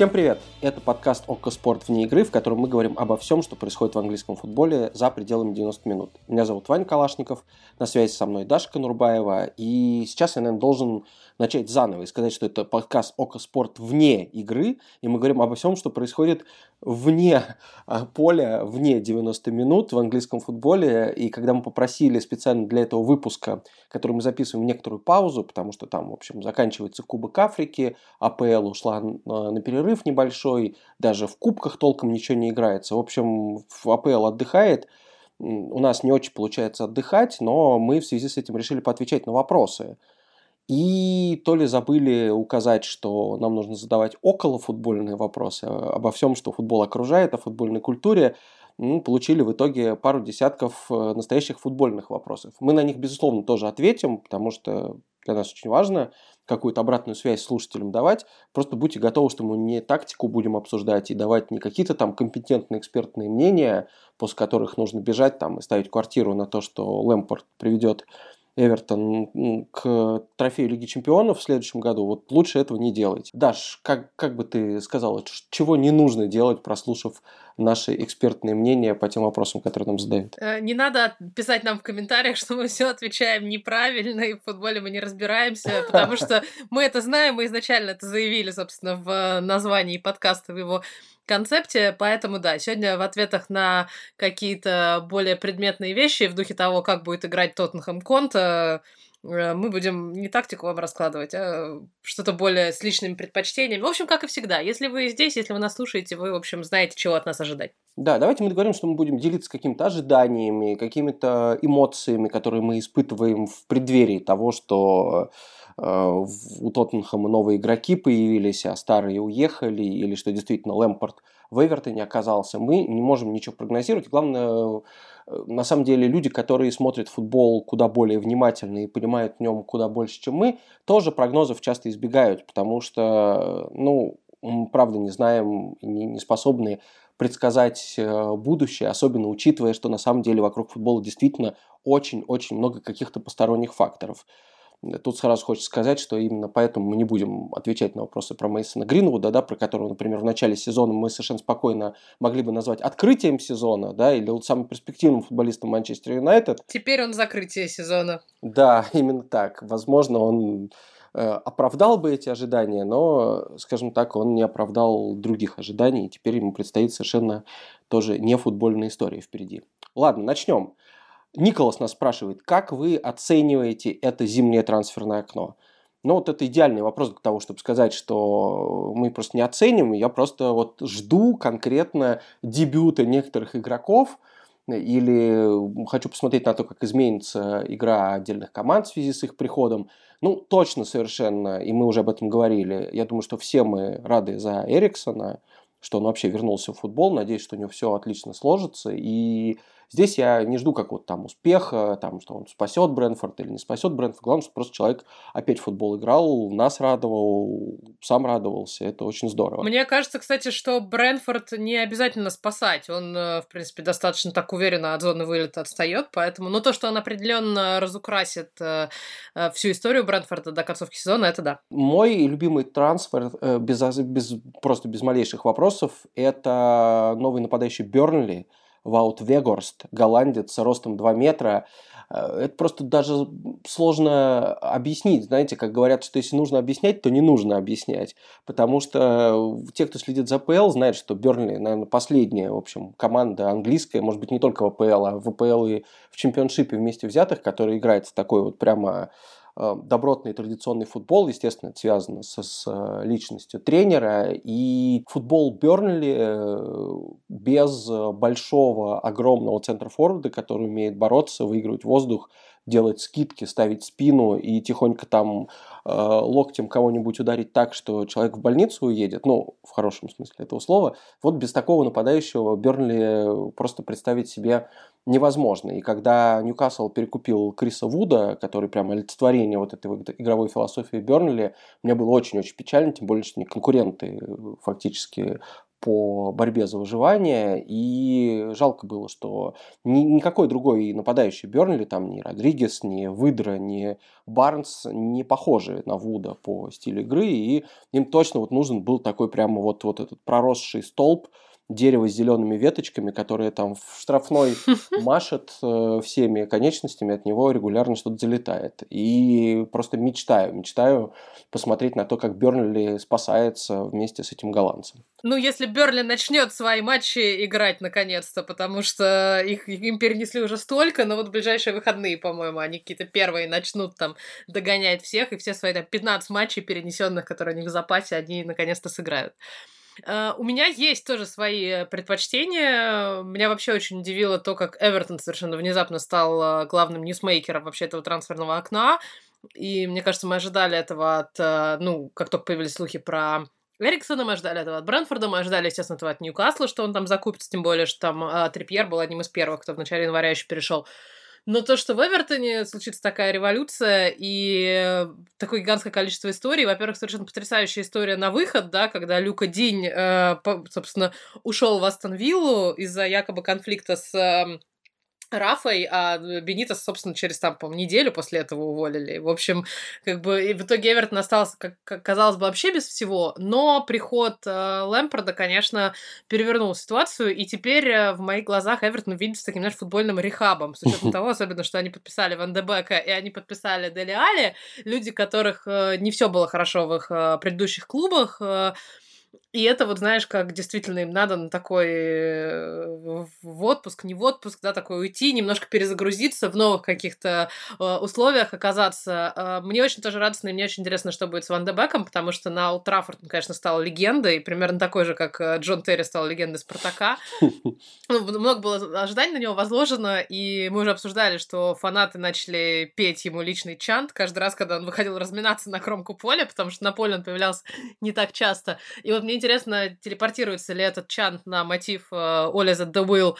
Всем привет! Это подкаст «Окко Спорт вне игры», в котором мы говорим обо всем, что происходит в английском футболе за пределами 90 минут. Меня зовут Ваня Калашников, на связи со мной Даша Конурбаева, и сейчас я, наверное, должен начать заново и сказать, что это подкаст «Окко Спорт вне игры», и мы говорим обо всем, что происходит вне а, поля, вне 90 минут в английском футболе, и когда мы попросили специально для этого выпуска, который мы записываем некоторую паузу, потому что там, в общем, заканчивается Кубок Африки, АПЛ ушла на перерыв небольшой, даже в кубках толком ничего не играется. В общем, в АПЛ отдыхает, у нас не очень получается отдыхать, но мы в связи с этим решили поотвечать на вопросы. И то ли забыли указать, что нам нужно задавать около футбольные вопросы обо всем, что футбол окружает, о футбольной культуре, мы получили в итоге пару десятков э, настоящих футбольных вопросов. Мы на них, безусловно, тоже ответим, потому что для нас очень важно какую-то обратную связь слушателям давать. Просто будьте готовы, что мы не тактику будем обсуждать и давать не какие-то там компетентные экспертные мнения, после которых нужно бежать там и ставить квартиру на то, что Лэмпорт приведет Эвертон к трофею Лиги Чемпионов в следующем году, вот лучше этого не делать. Даш, как, как бы ты сказала, чего не нужно делать, прослушав наши экспертные мнения по тем вопросам, которые нам задают? Э, не надо писать нам в комментариях, что мы все отвечаем неправильно, и в футболе мы не разбираемся, потому что мы это знаем, мы изначально это заявили, собственно, в названии подкаста, в его концепте, поэтому да, сегодня в ответах на какие-то более предметные вещи в духе того, как будет играть Тоттенхэм Конта, э, мы будем не тактику вам раскладывать, а что-то более с личными предпочтениями. В общем, как и всегда, если вы здесь, если вы нас слушаете, вы, в общем, знаете, чего от нас ожидать. Да, давайте мы договорим, что мы будем делиться какими-то ожиданиями, какими-то эмоциями, которые мы испытываем в преддверии того, что Э, у Тоттенхэма новые игроки появились, а старые уехали, или что действительно Лэмпорт в Эвертоне оказался. Мы не можем ничего прогнозировать. Главное, э, на самом деле, люди, которые смотрят футбол куда более внимательно и понимают в нем куда больше, чем мы, тоже прогнозов часто избегают, потому что, ну, мы правда не знаем и не способны предсказать э, будущее, особенно учитывая, что на самом деле вокруг футбола действительно очень-очень много каких-то посторонних факторов. Тут сразу хочется сказать, что именно поэтому мы не будем отвечать на вопросы про Мейсона Гринвуда, да, про которого, например, в начале сезона мы совершенно спокойно могли бы назвать открытием сезона, да, или вот самым перспективным футболистом Манчестер Юнайтед. Теперь он закрытие сезона. Да, именно так. Возможно, он э, оправдал бы эти ожидания, но, скажем так, он не оправдал других ожиданий, и теперь ему предстоит совершенно тоже не футбольная история впереди. Ладно, начнем. Николас нас спрашивает, как вы оцениваете это зимнее трансферное окно? Ну, вот это идеальный вопрос для того, чтобы сказать, что мы просто не оценим. Я просто вот жду конкретно дебюта некоторых игроков, или хочу посмотреть на то, как изменится игра отдельных команд в связи с их приходом. Ну, точно совершенно, и мы уже об этом говорили. Я думаю, что все мы рады за Эриксона, что он вообще вернулся в футбол. Надеюсь, что у него все отлично сложится. И Здесь я не жду какого-то там успеха, там, что он спасет Брэнфорд или не спасет Брэнфорд. Главное, что просто человек опять в футбол играл, нас радовал, сам радовался. Это очень здорово. Мне кажется, кстати, что Брэнфорд не обязательно спасать. Он, э, в принципе, достаточно так уверенно от зоны вылета отстает. Поэтому, ну, то, что он определенно разукрасит э, э, всю историю Брэнфорда до концовки сезона, это да. Мой любимый трансфер, без, без, просто без малейших вопросов, это новый нападающий Бернли – Ваут Вегорст, голландец с ростом 2 метра. Э, это просто даже сложно объяснить. Знаете, как говорят, что если нужно объяснять, то не нужно объяснять. Потому что те, кто следит за ПЛ, знают, что Бернли, наверное, последняя, в общем, команда английская, может быть, не только в АПЛ, а в АПЛ и в чемпионшипе вместе взятых, которая играет в такой вот прямо Э, добротный традиционный футбол, естественно, это связано со, с э, личностью тренера, и футбол Бернли э, без большого, огромного центра форварда, который умеет бороться, выигрывать воздух, делать скидки, ставить спину и тихонько там э, локтем кого-нибудь ударить так, что человек в больницу уедет, ну, в хорошем смысле этого слова, вот без такого нападающего Бернли просто представить себе невозможно. И когда Ньюкасл перекупил Криса Вуда, который прямо олицетворение вот этой игровой философии Бернли, мне было очень-очень печально, тем более, что они конкуренты фактически по борьбе за выживание, и жалко было, что ни, никакой другой нападающий Бернли, там ни Родригес, ни Выдра, ни Барнс не похожи на Вуда по стилю игры, и им точно вот нужен был такой прямо вот, вот этот проросший столб, дерево с зелеными веточками, которое там в штрафной машет э, всеми конечностями, от него регулярно что-то залетает. И просто мечтаю, мечтаю посмотреть на то, как Бернли спасается вместе с этим голландцем. Ну, если Берли начнет свои матчи играть наконец-то, потому что их им перенесли уже столько, но вот в ближайшие выходные, по-моему, они какие-то первые начнут там догонять всех, и все свои там 15 матчей перенесенных, которые они в запасе, они наконец-то сыграют. Uh, у меня есть тоже свои предпочтения. Меня вообще очень удивило то, как Эвертон совершенно внезапно стал а, главным ньюсмейкером вообще этого трансферного окна. И мне кажется, мы ожидали этого от, а, ну, как только появились слухи про Эриксона, мы ожидали этого от Брэнфорда, мы ожидали, естественно, этого от Ньюкасла, что он там закупится, тем более, что там а, Трипьер был одним из первых, кто в начале января еще перешел. Но то, что в Эвертоне случится такая революция и такое гигантское количество историй, во-первых, совершенно потрясающая история на выход, да, когда Люка Динь, э, собственно, ушел в Астон Виллу из-за якобы конфликта с э, Рафой, а Бенитос, собственно, через там, по неделю после этого уволили. В общем, как бы и в итоге Эвертон остался, как, как казалось бы, вообще без всего, но приход э, Лэмпорда, конечно, перевернул ситуацию, и теперь э, в моих глазах Эвертон видится таким, знаешь, футбольным рехабом, с учетом того, особенно, что они подписали Ван де Бека и они подписали Дели Али, люди, которых э, не все было хорошо в их э, предыдущих клубах, э, и это вот, знаешь, как действительно им надо на такой э, в отпуск, не в отпуск, да, такой уйти, немножко перезагрузиться в новых каких-то э, условиях оказаться. Э, мне очень тоже радостно, и мне очень интересно, что будет с Ван де Беком, потому что на Олд Траффорд он, конечно, стал легендой, примерно такой же, как э, Джон Терри стал легендой Спартака. Ну, много было ожиданий на него возложено, и мы уже обсуждали, что фанаты начали петь ему личный чант каждый раз, когда он выходил разминаться на кромку поля, потому что на поле он появлялся не так часто. И вот мне интересно, телепортируется ли этот чант на мотив э, All is at the Wheel,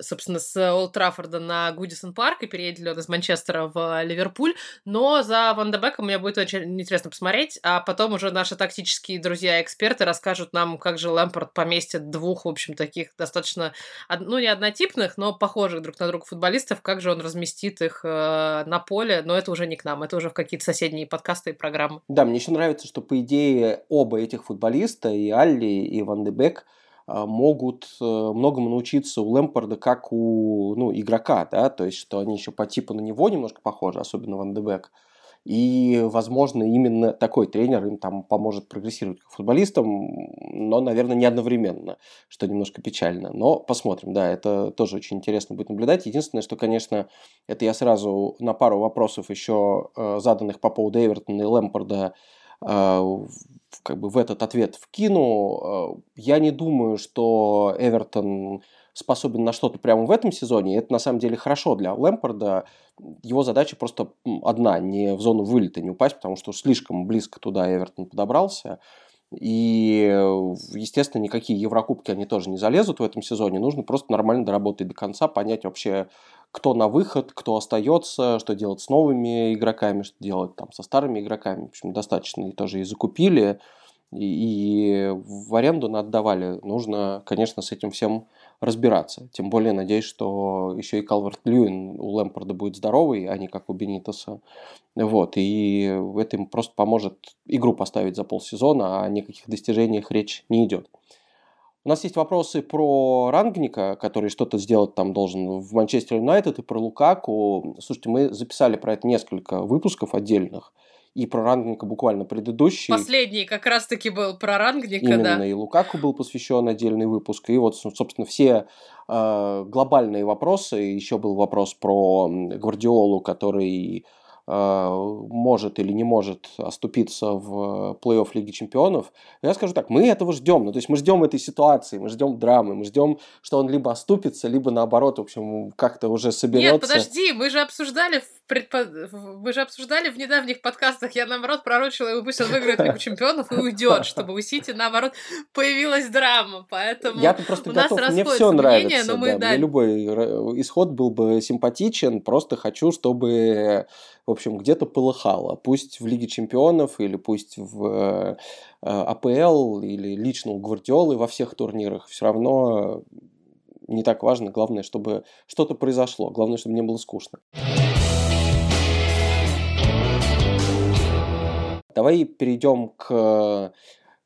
собственно, с Олд Траффорда на Гудисон Парк, и переедет ли он из Манчестера в Ливерпуль. Но за Ван де Беком мне будет очень интересно посмотреть, а потом уже наши тактические друзья-эксперты расскажут нам, как же Лэмпорт поместит двух, в общем, таких достаточно, ну, не однотипных, но похожих друг на друга футболистов, как же он разместит их э, на поле, но это уже не к нам, это уже в какие-то соседние подкасты и программы. Да, мне еще нравится, что, по идее, оба этих футболиста, и Алли, и Ван де Бек а, могут э, многому научиться у Лэмпорда как у ну, игрока, да, то есть что они еще по типу на него немножко похожи, особенно Ван де Бек. И, возможно, именно такой тренер им там поможет прогрессировать как футболистам, но, наверное, не одновременно, что немножко печально. Но посмотрим, да, это тоже очень интересно будет наблюдать. Единственное, что, конечно, это я сразу на пару вопросов еще э, заданных по поводу Эвертона и Лэмпорда как бы в этот ответ вкину. А, я не думаю, что Эвертон способен на что-то прямо в этом сезоне. Это на самом деле хорошо для Лэмпорда. Его задача просто одна, не в зону вылета не упасть, потому что слишком близко туда Эвертон подобрался. И, естественно, никакие Еврокубки они тоже не залезут в этом сезоне. Нужно просто нормально доработать до конца, понять вообще, кто на выход, кто остается, что делать с новыми игроками, что делать там со старыми игроками. В общем, достаточно и тоже и закупили, и, и в аренду отдавали. Нужно, конечно, с этим всем разбираться. Тем более, надеюсь, что еще и Калверт Льюин у Лэмпорда будет здоровый, а не как у Бенитоса. Вот, и это им просто поможет игру поставить за полсезона, а о никаких достижениях речь не идет. У нас есть вопросы про Рангника, который что-то сделать там должен в Манчестер Юнайтед, и про Лукаку. Слушайте, мы записали про это несколько выпусков отдельных. И про Рангника буквально предыдущий. Последний как раз-таки был про Рангника, Именно, да. и Лукаку был посвящен отдельный выпуск. И вот, собственно, все э, глобальные вопросы. Еще был вопрос про Гвардиолу, который может или не может оступиться в плей-офф Лиги Чемпионов, я скажу так, мы этого ждем. Ну, то есть мы ждем этой ситуации, мы ждем драмы, мы ждем, что он либо оступится, либо наоборот, в общем, как-то уже соберется. Нет, подожди, мы же обсуждали в предпо... мы же обсуждали в недавних подкастах, я наоборот пророчила его, пусть он выиграет Лигу Чемпионов и уйдет, чтобы у Сити наоборот появилась драма, поэтому я просто у готов, нас мне все нравится, но мы, да, да. мне любой исход был бы симпатичен, просто хочу, чтобы в общем, где-то полыхало. Пусть в Лиге Чемпионов или пусть в э, АПЛ или лично у Гвардиолы во всех турнирах. Все равно не так важно. Главное, чтобы что-то произошло. Главное, чтобы не было скучно. Давай перейдем к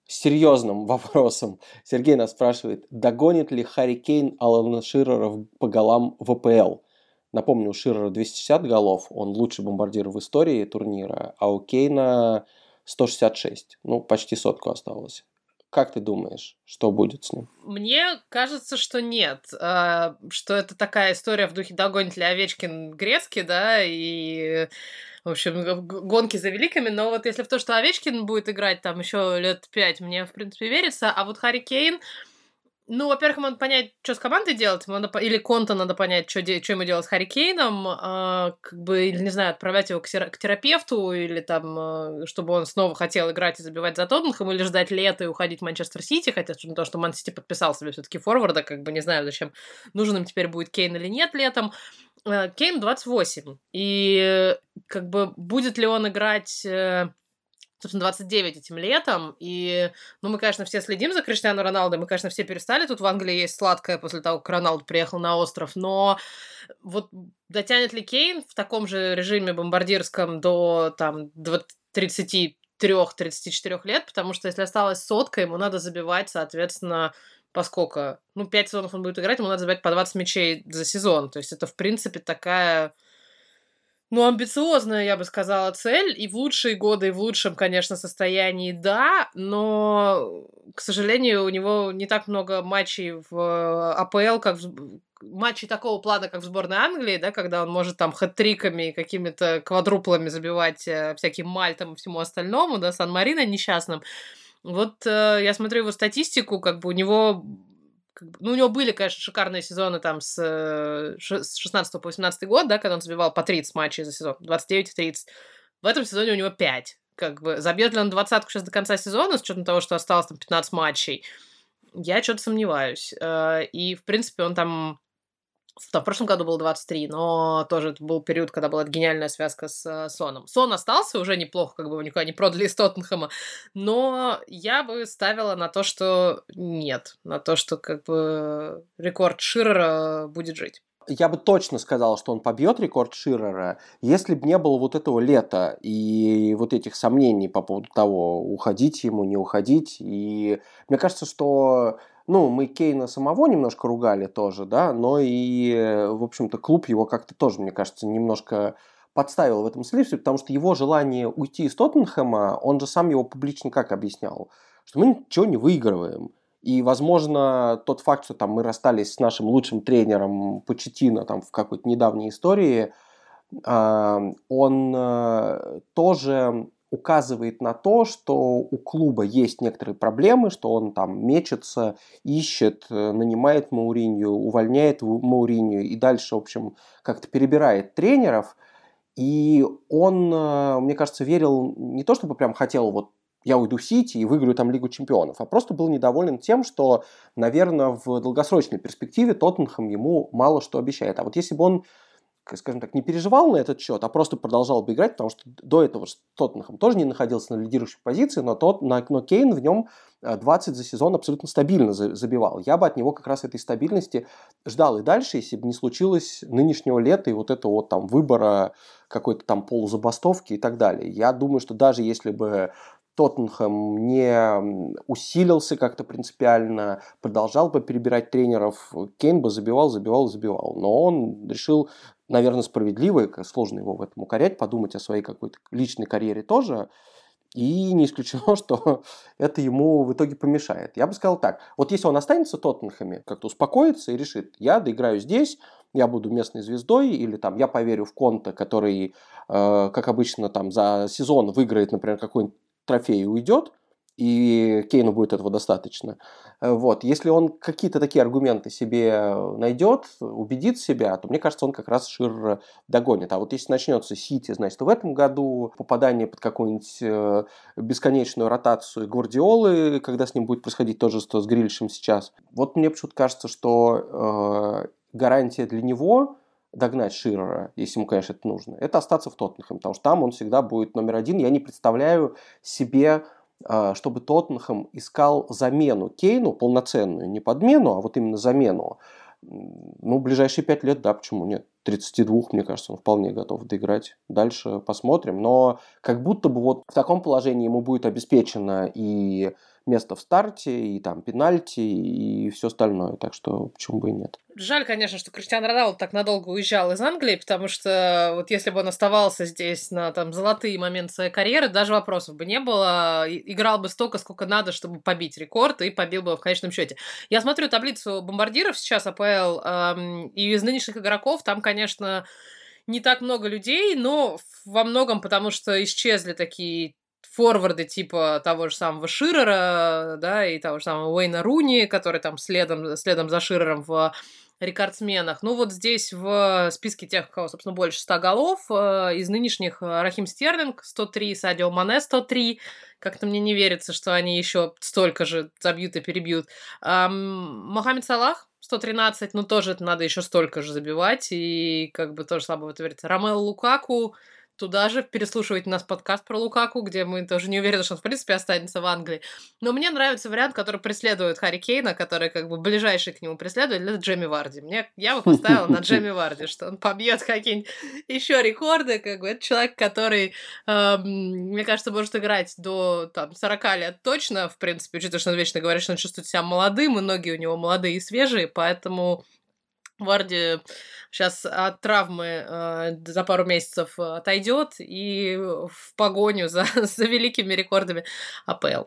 серьезным вопросам. Сергей нас спрашивает, догонит ли Харри Кейн Алана Ширера по голам в АПЛ? Напомню, у Ширера 260 голов, он лучший бомбардир в истории турнира, а у Кейна 166. Ну, почти сотку осталось. Как ты думаешь, что будет с ним? Мне кажется, что нет. А, что это такая история в духе «Догонит ли Овечкин Грецкий», да, и в общем, гонки за великими, но вот если в то, что Овечкин будет играть там еще лет пять, мне, в принципе, верится, а вот Харри Кейн, ну, во-первых, ему надо понять, что с командой делать, ему надо, или Конта надо понять, что, де, что ему делать с Харри Кейном, а, как бы, или, не знаю, отправлять его к, к терапевту, или там, а, чтобы он снова хотел играть и забивать за Тоттенхэм, или ждать лета и уходить в Манчестер Сити, хотя то, что Ман Сити подписал себе все таки форварда, как бы, не знаю, зачем нужен им теперь будет Кейн или нет летом. Э, Кейн 28. И как бы будет ли он играть э, собственно, 29 этим летом, и, ну, мы, конечно, все следим за Криштиану Роналдо, мы, конечно, все перестали. Тут в Англии есть сладкое после того, как Роналду приехал на остров, но вот дотянет ли Кейн в таком же режиме бомбардирском до, там, 33-34 лет, потому что если осталась сотка, ему надо забивать, соответственно, поскольку, ну, 5 сезонов он будет играть, ему надо забивать по 20 мячей за сезон. То есть это, в принципе, такая, ну, амбициозная, я бы сказала, цель. И в лучшие годы, и в лучшем, конечно, состоянии, да, но, к сожалению, у него не так много матчей в АПЛ, как в матчей такого плана, как в сборной Англии, да, когда он может там хэт-триками и какими-то квадруплами забивать э, всяким мальтом и всему остальному, да, Сан-Марино несчастным. Вот э, я смотрю его статистику, как бы у него как бы, ну, у него были, конечно, шикарные сезоны там с, э, с 16 по 18 год, да, когда он забивал по 30 матчей за сезон, 29-30. В этом сезоне у него 5. Как бы, забьет ли он двадцатку сейчас до конца сезона, с учетом того, что осталось там 15 матчей? Я что-то сомневаюсь. Э, и, в принципе, он там в прошлом году было 23, но тоже был период, когда была гениальная связка с э, Соном. Сон остался уже неплохо, как бы его никуда не продали из Тоттенхэма, но я бы ставила на то, что нет, на то, что как бы рекорд Ширера будет жить. Я бы точно сказал, что он побьет рекорд Ширера, если бы не было вот этого лета и вот этих сомнений по поводу того, уходить ему, не уходить. И мне кажется, что ну, мы Кейна самого немножко ругали тоже, да, но и, в общем-то, клуб его как-то тоже, мне кажется, немножко подставил в этом следствии, потому что его желание уйти из Тоттенхэма, он же сам его публично как объяснял, что мы ничего не выигрываем. И, возможно, тот факт, что там мы расстались с нашим лучшим тренером Почетино там в какой-то недавней истории, а, он э, тоже указывает на то, что у клуба есть некоторые проблемы, что он там мечется, ищет, э, нанимает Мауринью, увольняет Мауринью и дальше, в общем, как-то перебирает тренеров. И он, э, мне кажется, верил не то, чтобы прям хотел вот я уйду в Сити и выиграю там Лигу Чемпионов, а просто был недоволен тем, что, наверное, в долгосрочной перспективе Тоттенхэм ему мало что обещает. А вот если бы он скажем так, не переживал на этот счет, а просто продолжал бы играть, потому что до этого Тоттенхэм тоже не находился на лидирующей позиции, но, тот, но Кейн в нем 20 э, за сезон абсолютно стабильно забивал. Я бы от него как раз этой стабильности ждал и дальше, если бы не случилось нынешнего лета и вот этого вот там выбора какой-то там полузабастовки и так далее. Я думаю, что даже если бы Тоттенхэм не усилился как-то принципиально, продолжал бы перебирать тренеров, Кейн бы забивал, забивал, забивал. Но он решил наверное, справедливо, и сложно его в этом укорять, подумать о своей какой-то личной карьере тоже. И не исключено, что это ему в итоге помешает. Я бы сказал так, вот если он останется в Тоттенхэме, как-то успокоится и решит, я доиграю здесь, я буду местной звездой, или там я поверю в Конта, который, э, как обычно, там за сезон выиграет, например, какой-нибудь трофей уйдет, и Кейну будет этого достаточно. Э, вот. Если он какие-то такие аргументы себе найдет, убедит себя, то мне кажется, он как раз Шир догонит. А вот если начнется Сити, значит, в этом году попадание под какую-нибудь э, бесконечную ротацию Гвардиолы, когда с ним будет происходить то же, что с Грильшем сейчас. Вот мне почему-то кажется, что э, гарантия для него догнать Ширера, если ему, конечно, это нужно, это остаться в Тоттенхэм, потому что там он всегда будет номер один. Я не представляю себе, а, чтобы Тоттенхэм искал замену Кейну полноценную, не подмену, а вот именно замену. Ну, ближайшие пять лет, да, почему нет? 32, мне кажется, он вполне готов доиграть. Дальше посмотрим. Но как будто бы вот в таком положении ему будет обеспечено и место в старте, и там пенальти, и все остальное. Так что почему бы и нет. Жаль, конечно, что Криштиан Роналду так надолго уезжал из Англии, потому что вот если бы он оставался здесь на там золотые моменты своей карьеры, даже вопросов бы не было. Играл бы столько, сколько надо, чтобы побить рекорд, и побил бы в конечном счете. Я смотрю таблицу бомбардиров сейчас АПЛ, эм, и из нынешних игроков там, конечно, не так много людей, но во многом потому, что исчезли такие форварды типа того же самого Ширера, да, и того же самого Уэйна Руни, который там следом, следом за Ширером в рекордсменах. Ну вот здесь в списке тех, у кого, собственно, больше 100 голов, э, из нынешних э, Рахим Стерлинг 103, Садио Мане 103. Как-то мне не верится, что они еще столько же забьют и перебьют. Мохаммед Салах 113, ну тоже это надо еще столько же забивать, и как бы тоже слабо в это верится. Ромел Лукаку туда же, переслушивать нас подкаст про Лукаку, где мы тоже не уверены, что он, в принципе, останется в Англии. Но мне нравится вариант, который преследует Харри Кейна, который как бы ближайший к нему преследует, это Джемми Варди. Мне, я бы поставила на Джемми Варди, что он побьет какие-нибудь еще рекорды, как бы это человек, который, э, мне кажется, может играть до там 40 лет точно, в принципе, учитывая, что он вечно говорит, что он чувствует себя молодым, и ноги у него молодые и свежие, поэтому Варди сейчас от травмы э, за пару месяцев отойдет и в погоню за, за великими рекордами АПЛ.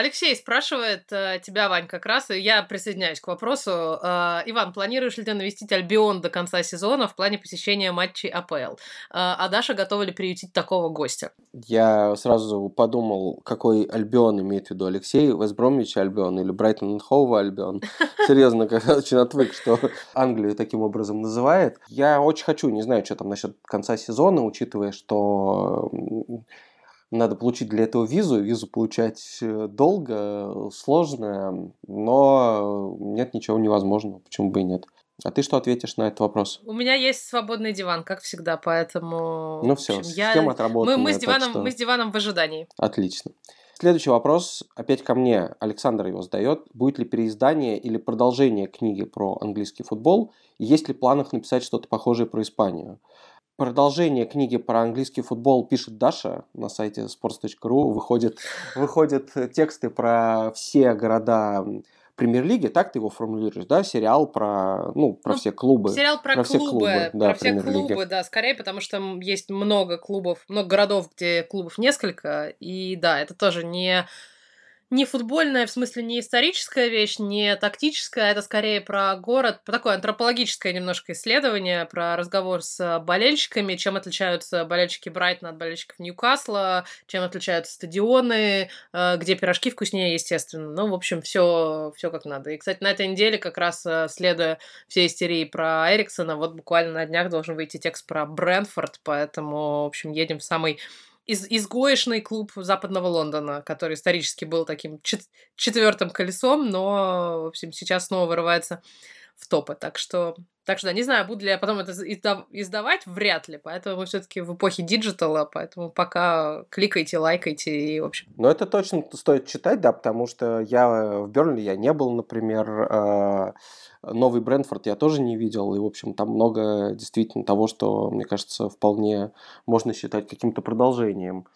Алексей спрашивает э, тебя, Вань, как раз, и я присоединяюсь к вопросу. Э, Иван, планируешь ли ты навестить Альбион до конца сезона в плане посещения матчей АПЛ? Э, а Даша готова ли приютить такого гостя? Я сразу подумал, какой Альбион имеет в виду Алексей, Вестбромвич Альбион или Брайтон Хоува Альбион. Серьезно, как очень отвык, что Англию таким образом называет. Я очень хочу, не знаю, что там насчет конца сезона, учитывая, что надо получить для этого визу. Визу получать э, долго, сложно, но нет ничего невозможного. Почему бы и нет? А ты что ответишь на этот вопрос? У меня есть свободный диван, как всегда, поэтому... Ну все, общем, я... схема отработана. Мы, мы, с диваном, что... мы с диваном в ожидании. Отлично. Следующий вопрос, опять ко мне, Александр его задает. Будет ли переиздание или продолжение книги про английский футбол? Есть ли в планах написать что-то похожее про Испанию? Продолжение книги про английский футбол пишет Даша на сайте sports.ru. Выходят, выходят тексты про все города премьер-лиги, так ты его формулируешь, да? Сериал про, ну, про ну, все клубы. Сериал про, про клубы, все клубы, да, про все клубы, да, скорее, потому что есть много клубов, много городов, где клубов несколько, и да, это тоже не не футбольная, в смысле не историческая вещь, не тактическая, это скорее про город, про такое антропологическое немножко исследование, про разговор с болельщиками, чем отличаются болельщики Брайтона от болельщиков Ньюкасла, чем отличаются стадионы, э, где пирожки вкуснее, естественно. Ну, в общем, все, все как надо. И, кстати, на этой неделе, как раз э, следуя всей истерии про Эриксона, вот буквально на днях должен выйти текст про Брентфорд, поэтому, в общем, едем в самый из, изгоечный клуб Западного Лондона, который исторически был таким чет- четвертым колесом, но, в общем, сейчас снова вырывается в топы. Так что, так что, да, не знаю, буду ли я потом это издавать, вряд ли. Поэтому мы все-таки в эпохе диджитала, поэтому пока кликайте, лайкайте и, в общем. Ну, это точно стоит читать, да, потому что я в Бернли я не был, например, а, Новый Брэнфорд я тоже не видел, и, в общем, там много действительно того, что, мне кажется, вполне можно считать каким-то продолжением.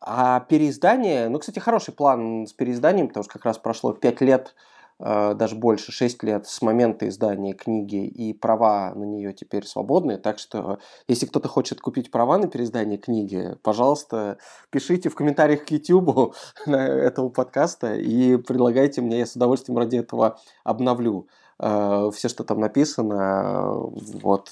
А переиздание, ну, кстати, хороший план с переизданием, потому что как раз прошло 5 лет, э, даже больше, 6 лет с момента издания книги, и права на нее теперь свободны, так что если кто-то хочет купить права на переиздание книги, пожалуйста, пишите в комментариях к YouTube этого подкаста и предлагайте мне, я с удовольствием ради этого обновлю. Э, все, что там написано, вот,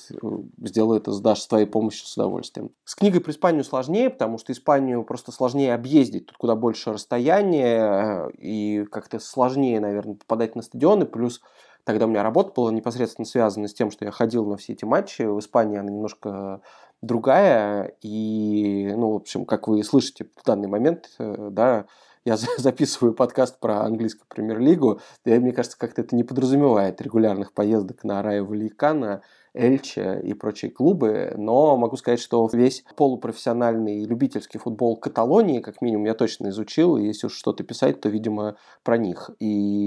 сделаю это с с твоей помощью с удовольствием. С книгой про Испанию сложнее, потому что Испанию просто сложнее объездить, тут куда больше расстояние, и как-то сложнее, наверное, попадать на стадионы, плюс тогда у меня работа была непосредственно связана с тем, что я ходил на все эти матчи, в Испании она немножко другая, и, ну, в общем, как вы слышите в данный момент, э, да, я записываю подкаст про английскую премьер-лигу, и мне кажется, как-то это не подразумевает регулярных поездок на Рая Валикана, Эльче и прочие клубы, но могу сказать, что весь полупрофессиональный любительский футбол Каталонии, как минимум, я точно изучил, и если уж что-то писать, то, видимо, про них. И,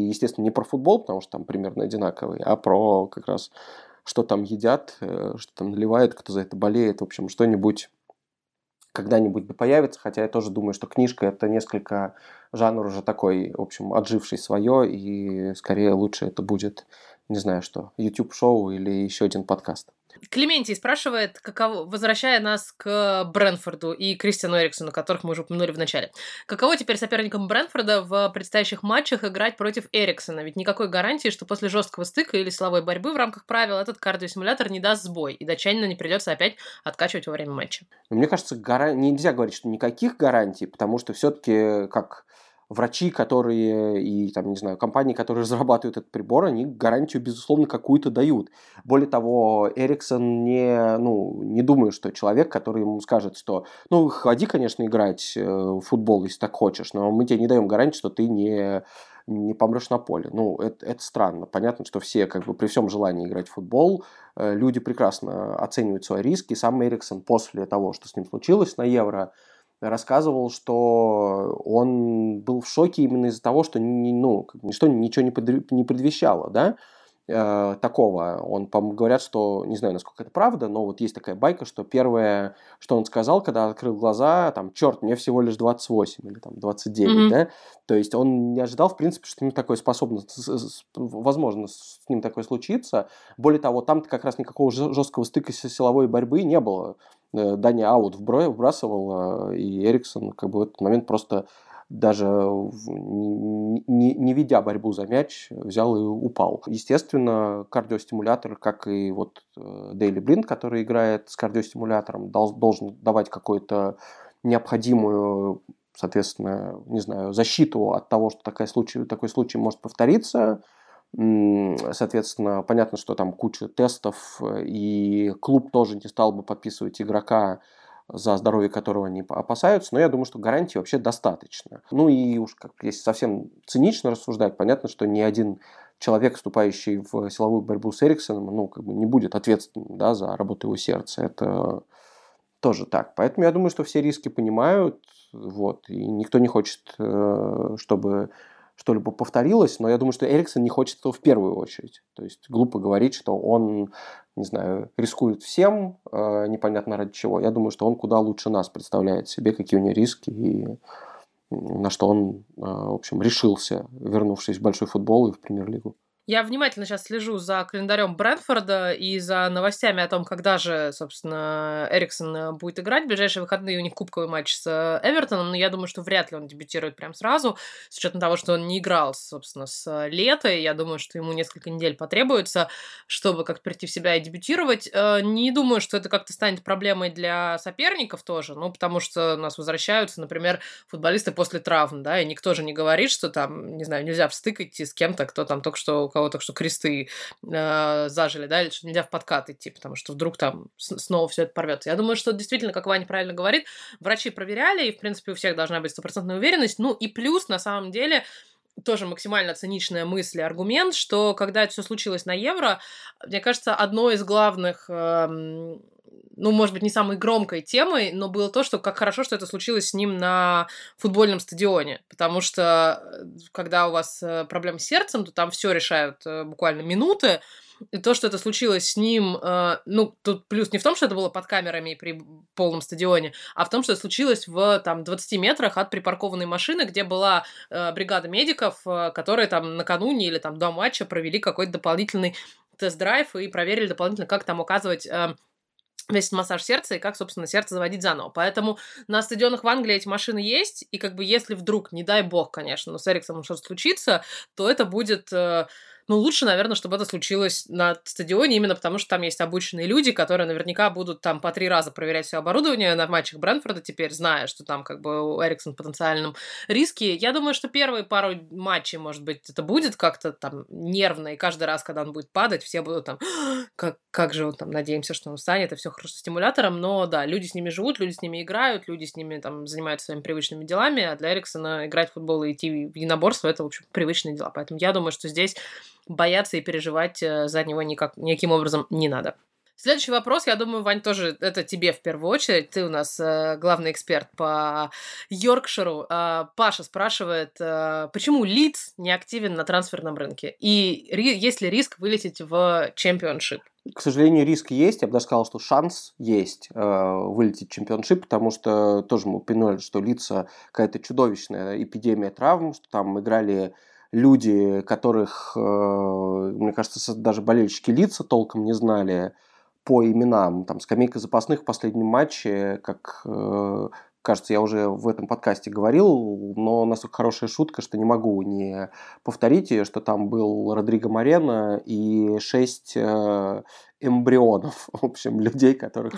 естественно, не про футбол, потому что там примерно одинаковый, а про как раз что там едят, э, что там наливают, кто за это болеет, в общем, что-нибудь когда-нибудь да появится, хотя я тоже думаю, что книжка это несколько жанр уже такой, в общем, отживший свое, и скорее лучше это будет, не знаю что, YouTube-шоу или еще один подкаст. Клементий спрашивает, каково, возвращая нас к Брэнфорду и Кристиану Эриксону, которых мы уже упомянули в начале. Каково теперь соперникам Брэнфорда в предстоящих матчах играть против Эриксона? Ведь никакой гарантии, что после жесткого стыка или силовой борьбы в рамках правил этот кардиосимулятор не даст сбой, и дочанина не придется опять откачивать во время матча. Мне кажется, гора... нельзя говорить, что никаких гарантий, потому что все-таки как врачи, которые и, там, не знаю, компании, которые разрабатывают этот прибор, они гарантию, безусловно, какую-то дают. Более того, Эриксон не, ну, не думаю, что человек, который ему скажет, что, ну, ходи, конечно, играть э, в футбол, если так хочешь, но мы тебе не даем гарантии, что ты не не помрешь на поле. Ну, это, это странно. Понятно, что все, как бы, при всем желании играть в футбол, э, люди прекрасно оценивают свои риски. Сам Эриксон после того, что с ним случилось на Евро, рассказывал, что он был в шоке именно из-за того, что ну, ничто, ничего не предвещало, да, э, такого. Он, по говорят, что, не знаю, насколько это правда, но вот есть такая байка, что первое, что он сказал, когда открыл глаза, там, черт, мне всего лишь 28 или там 29, mm-hmm. да, то есть он не ожидал, в принципе, что с ним такое способно, возможно, с ним такое случится. Более того, там как раз никакого жесткого стыка силовой борьбы не было. Э, Дани аут вбрасывал, э, и Эриксон как бы в этот момент просто даже не, не, не ведя борьбу за мяч, взял и упал. Естественно, кардиостимулятор, как и вот э, Дейли Блинд, который играет с кардиостимулятором, должен давать какую-то необходимую, соответственно, не знаю, защиту от того, что такой случай, такой случай может повториться. Соответственно, понятно, что там куча тестов, и клуб тоже не стал бы подписывать игрока за здоровье которого они опасаются, но я думаю, что гарантии вообще достаточно. Ну и уж как если совсем цинично рассуждать, понятно, что ни один человек, вступающий в силовую борьбу с Эриксоном, ну, как бы не будет ответственным да, за работу его сердца. Это тоже так. Поэтому я думаю, что все риски понимают, вот, и никто не хочет, э, чтобы что-либо повторилось, но я думаю, что Эриксон не хочет этого в первую очередь. То есть глупо говорить, что он, не знаю, рискует всем, э, непонятно ради чего. Я думаю, что он куда лучше нас представляет себе, какие у него риски и на что он, э, в общем, решился, вернувшись в большой футбол и в премьер-лигу. Я внимательно сейчас слежу за календарем Брэнфорда и за новостями о том, когда же, собственно, Эриксон э, будет играть. В ближайшие выходные у них кубковый матч с э, Эвертоном, но я думаю, что вряд ли он дебютирует прям сразу, с учетом того, что он не играл, собственно, с лета. И я думаю, что ему несколько недель потребуется, чтобы как-то прийти в себя и дебютировать. Э, не думаю, что это как-то станет проблемой для соперников тоже, ну, потому что у нас возвращаются, например, футболисты после травм, да, и никто же не говорит, что там, не знаю, нельзя в стык идти с кем-то, кто там только что кого то что кресты э, зажили, да, или что нельзя в подкат идти, потому что вдруг там снова все это порвется. Я думаю, что действительно, как Ваня правильно говорит, врачи проверяли, и, в принципе, у всех должна быть стопроцентная уверенность. Ну и плюс, на самом деле, тоже максимально циничная мысль и аргумент, что когда это все случилось на Евро, мне кажется, одно из главных э, ну, может быть, не самой громкой темой, но было то, что как хорошо, что это случилось с ним на футбольном стадионе. Потому что э, когда у вас э, проблемы с сердцем, то там все решают э, буквально минуты. И то, что это случилось с ним, ну, тут плюс не в том, что это было под камерами при полном стадионе, а в том, что это случилось в, там, 20 метрах от припаркованной машины, где была бригада медиков, которые там накануне или там до матча провели какой-то дополнительный тест-драйв и проверили дополнительно, как там указывать весь массаж сердца и как, собственно, сердце заводить заново. Поэтому на стадионах в Англии эти машины есть, и как бы если вдруг, не дай бог, конечно, но с Эриксоном что-то случится, то это будет... Э, ну, лучше, наверное, чтобы это случилось на стадионе, именно потому что там есть обученные люди, которые наверняка будут там по три раза проверять все оборудование на матчах Брэнфорда теперь, зная, что там как бы у Эриксон в потенциальном риске. Я думаю, что первые пару матчей, может быть, это будет как-то там нервно, и каждый раз, когда он будет падать, все будут там, как, как же он там, надеемся, что он станет, и все хорошо стимулятором, но да, люди с ними живут, люди с ними играют, люди с ними там занимаются своими привычными делами, а для Эриксона играть в футбол и идти в единоборство это, в общем, привычные дела. Поэтому я думаю, что здесь бояться и переживать э, за него никак, никаким образом не надо. Следующий вопрос, я думаю, Вань, тоже это тебе в первую очередь. Ты у нас э, главный эксперт по Йоркширу. Э, Паша спрашивает, э, почему Лидс не активен на трансферном рынке? И ри- есть ли риск вылететь в чемпионшип? К сожалению, риск есть. Я бы даже сказал, что шанс есть э, вылететь в чемпионшип, потому что тоже мы упомянули, что Лидса какая-то чудовищная эпидемия травм, что там играли люди, которых, э, мне кажется, даже болельщики лица толком не знали по именам. Там скамейка запасных в последнем матче, как э, кажется, я уже в этом подкасте говорил, но настолько хорошая шутка, что не могу не повторить ее, что там был Родриго Морено и шесть э, эмбрионов, в общем, людей, которых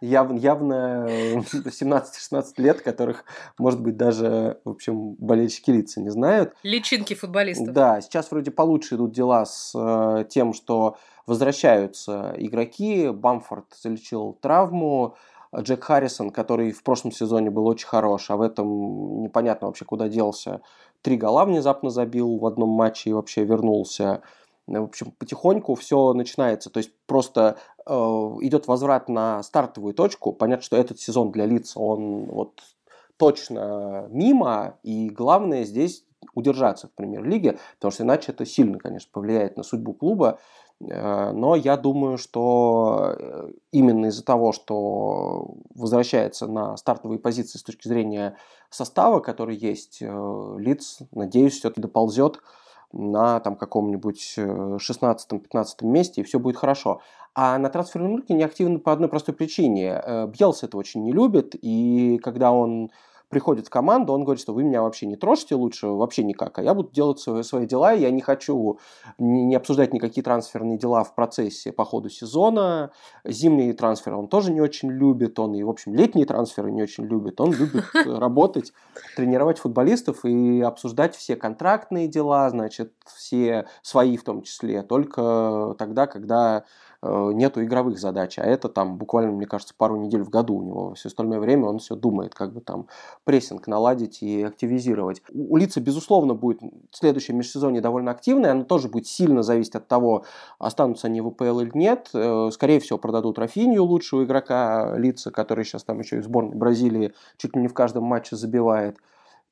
яв, явно 17-16 лет, которых, может быть, даже, в общем, болельщики лица не знают. Личинки футболистов. Да, сейчас вроде получше идут дела с э, тем, что возвращаются игроки. Бамфорд залечил травму. Джек Харрисон, который в прошлом сезоне был очень хорош, а в этом непонятно вообще куда делся. Три гола внезапно забил в одном матче и вообще вернулся. В общем, потихоньку все начинается. То есть просто э, идет возврат на стартовую точку. Понятно, что этот сезон для лиц, он вот точно мимо. И главное здесь удержаться в премьер-лиге, потому что иначе это сильно, конечно, повлияет на судьбу клуба. Э, но я думаю, что э, именно из-за того, что возвращается на стартовые позиции с точки зрения состава, который есть, э, Лиц, надеюсь, все-таки доползет на там каком-нибудь 16-15 месте, и все будет хорошо. А на трансферном рынке неактивно по одной простой причине. Бьелс это очень не любит, и когда он приходит в команду, он говорит, что вы меня вообще не трожьте лучше, вообще никак, а я буду делать свои, свои дела, я не хочу не, не обсуждать никакие трансферные дела в процессе по ходу сезона, зимние трансферы он тоже не очень любит, он и, в общем, летние трансферы не очень любит, он любит работать, тренировать футболистов и обсуждать все контрактные дела, значит, все свои в том числе, только тогда, когда нету игровых задач, а это там буквально, мне кажется, пару недель в году у него. Все остальное время он все думает, как бы там прессинг наладить и активизировать. У Лица, безусловно, будет следующее межсезонье довольно активное, оно тоже будет сильно зависеть от того, останутся они в УПЛ или нет. Э, скорее всего, продадут Рафинию, лучшего игрока Лица, который сейчас там еще и в сборной Бразилии чуть ли не в каждом матче забивает.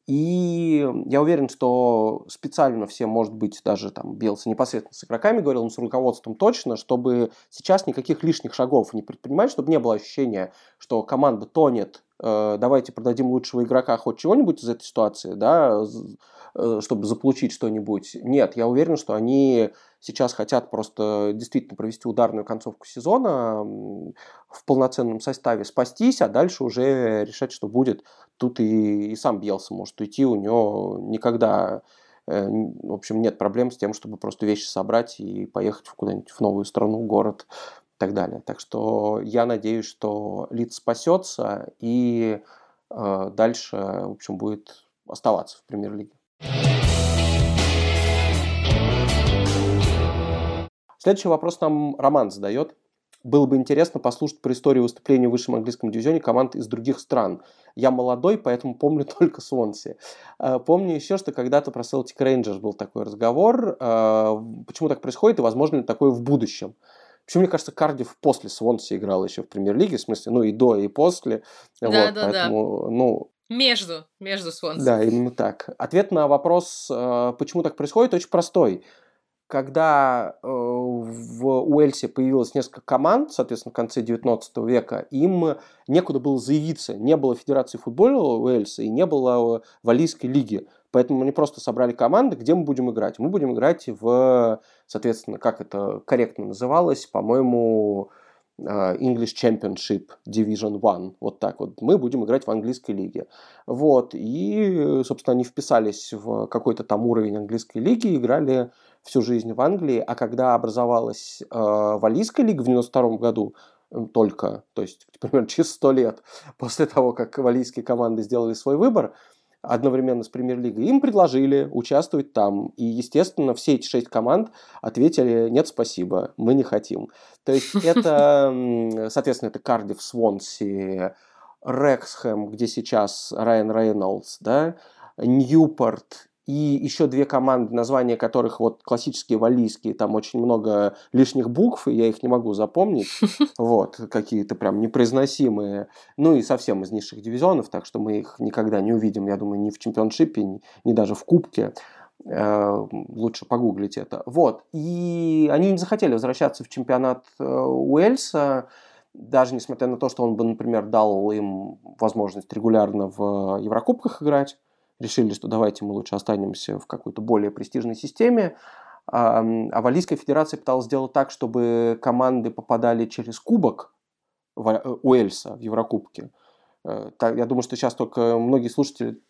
И я уверен, что специально все, может быть, даже там Белса непосредственно с игроками говорил, но с руководством точно, чтобы сейчас никаких лишних шагов не предпринимать, чтобы не было ощущения, что команда тонет, э, давайте продадим лучшего игрока хоть чего-нибудь из этой ситуации, да, э, чтобы заполучить что-нибудь. Нет, я уверен, что они сейчас хотят просто действительно провести ударную концовку сезона в полноценном составе, спастись, а дальше уже решать, что будет. Тут и, и сам Бьелса может уйти, у него никогда э, в общем, нет проблем с тем, чтобы просто вещи собрать и поехать куда-нибудь в новую страну, город и так далее. Так что я надеюсь, что Лид спасется и э, дальше, в общем, будет оставаться в премьер-лиге. Следующий вопрос нам Роман задает. Было бы интересно послушать про историю выступления в высшем английском дивизионе команд из других стран. Я молодой, поэтому помню только Свонси. Э, помню еще, что когда-то про Celtic Rangers был такой разговор. Э, почему так происходит и возможно ли такое в будущем? Почему, мне кажется, Кардив после Свонси играл еще в премьер-лиге, в смысле, ну и до, и после. Да, вот, да, поэтому, да. Ну, между, между Свонси. Да, именно так. Ответ на вопрос, э, почему так происходит, очень простой когда э, в Уэльсе появилось несколько команд, соответственно, в конце 19 века, им некуда было заявиться. Не было Федерации футбола Уэльса и не было Валийской лиги. Поэтому они просто собрали команды, где мы будем играть. Мы будем играть в, соответственно, как это корректно называлось, по-моему, English Championship Division One, вот так вот. Мы будем играть в английской лиге. Вот, и, собственно, они вписались в какой-то там уровень английской лиги, играли всю жизнь в Англии, а когда образовалась э, Валийская лига в 92 году, только, то есть примерно через 100 лет после того, как валийские команды сделали свой выбор, одновременно с премьер-лигой, им предложили участвовать там. И, естественно, все эти шесть команд ответили, нет, спасибо, мы не хотим. То есть это, соответственно, это Кардив, Свонси, Рексхэм, где сейчас Райан Рейнольдс, да, Ньюпорт и еще две команды, названия которых вот классические валийские, там очень много лишних букв, и я их не могу запомнить, вот, какие-то прям непроизносимые, ну и совсем из низших дивизионов, так что мы их никогда не увидим, я думаю, ни в чемпионшипе, ни, ни даже в кубке, э, лучше погуглить это. Вот, и они не захотели возвращаться в чемпионат э, Уэльса, даже несмотря на то, что он бы, например, дал им возможность регулярно в Еврокубках играть, решили, что давайте мы лучше останемся в какой-то более престижной системе. А, а Валийская федерация пыталась сделать так, чтобы команды попадали через кубок э, Уэльса в Еврокубке. Э, я думаю, что сейчас только многие слушатели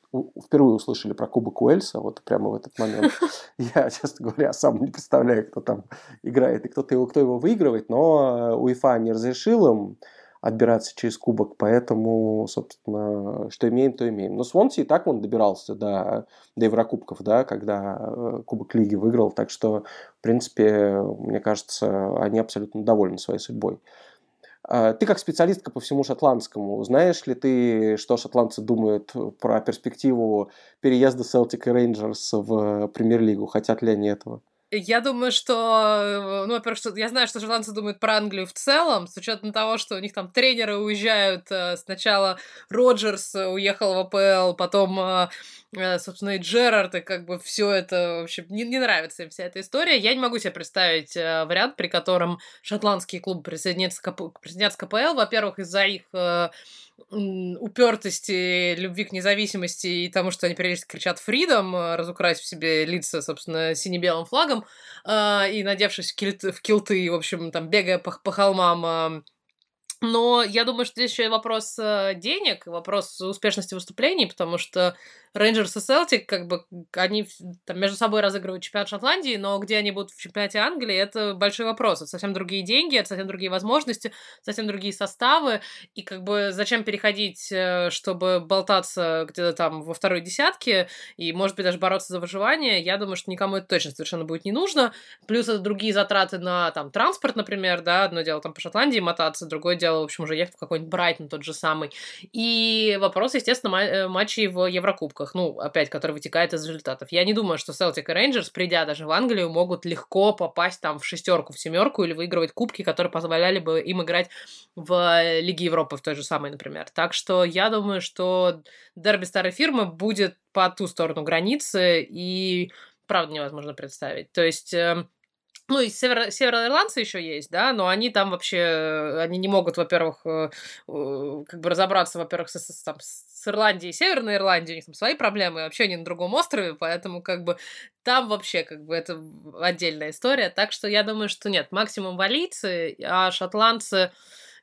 впервые услышали про Кубок Уэльса, вот прямо в этот момент. Я, честно говоря, сам не представляю, кто там играет и кто, его, кто его выигрывает, но УЕФА не разрешил им отбираться через кубок, поэтому, собственно, что имеем, то имеем. Но Свонси и так он добирался до, до Еврокубков, да, когда э, Кубок Лиги выиграл, так что, в принципе, мне кажется, они абсолютно довольны своей судьбой. А, ты как специалистка по всему шотландскому, знаешь ли ты, что шотландцы думают про перспективу переезда Celtic и Rangers в премьер-лигу? Хотят ли они этого? Я думаю, что, э, ну, во-первых, что я знаю, что шотландцы думают про Англию в целом, с учетом того, что у них там тренеры уезжают. Э, сначала Роджерс уехал в АПЛ, потом, э, собственно, и Джерард, и как бы все это, в общем, не, не нравится им вся эта история. Я не могу себе представить вариант, при котором шотландские клубы присоединятся к, присоединятся к АПЛ. Во-первых, из-за их упертости, любви к независимости и тому, что они периодически кричат «фридом», разукрасив себе лица, собственно, сине-белым флагом, э, и надевшись в, кильт, в килты, в общем, там, бегая по, по холмам, э, но я думаю, что здесь еще и вопрос э, денег, вопрос успешности выступлений, потому что Рейнджерс и Селтик, как бы, они там между собой разыгрывают чемпионат Шотландии, но где они будут в чемпионате Англии, это большой вопрос. Это совсем другие деньги, это совсем другие возможности, совсем другие составы, и как бы зачем переходить, э, чтобы болтаться где-то там во второй десятке, и, может быть, даже бороться за выживание, я думаю, что никому это точно совершенно будет не нужно. Плюс это другие затраты на там транспорт, например, да, одно дело там по Шотландии мотаться, другое дело, в общем, уже в какой-нибудь Брайтон тот же самый. И вопрос, естественно, э, матчей в Еврокубках кубках, ну, опять, который вытекает из результатов. Я не думаю, что Celtic и Rangers, придя даже в Англию, могут легко попасть там в шестерку, в семерку или выигрывать кубки, которые позволяли бы им играть в Лиге Европы в той же самой, например. Так что я думаю, что дерби старой фирмы будет по ту сторону границы, и правда невозможно представить. То есть эм, ну, и северо- североирландцы еще есть, да, но они там вообще, они не могут, во-первых, э, как бы разобраться, во-первых, с, с, там, с Ирландией Северной Ирландией, у них там свои проблемы, вообще они на другом острове, поэтому как бы там вообще как бы это отдельная история, так что я думаю, что нет, максимум валийцы, а шотландцы,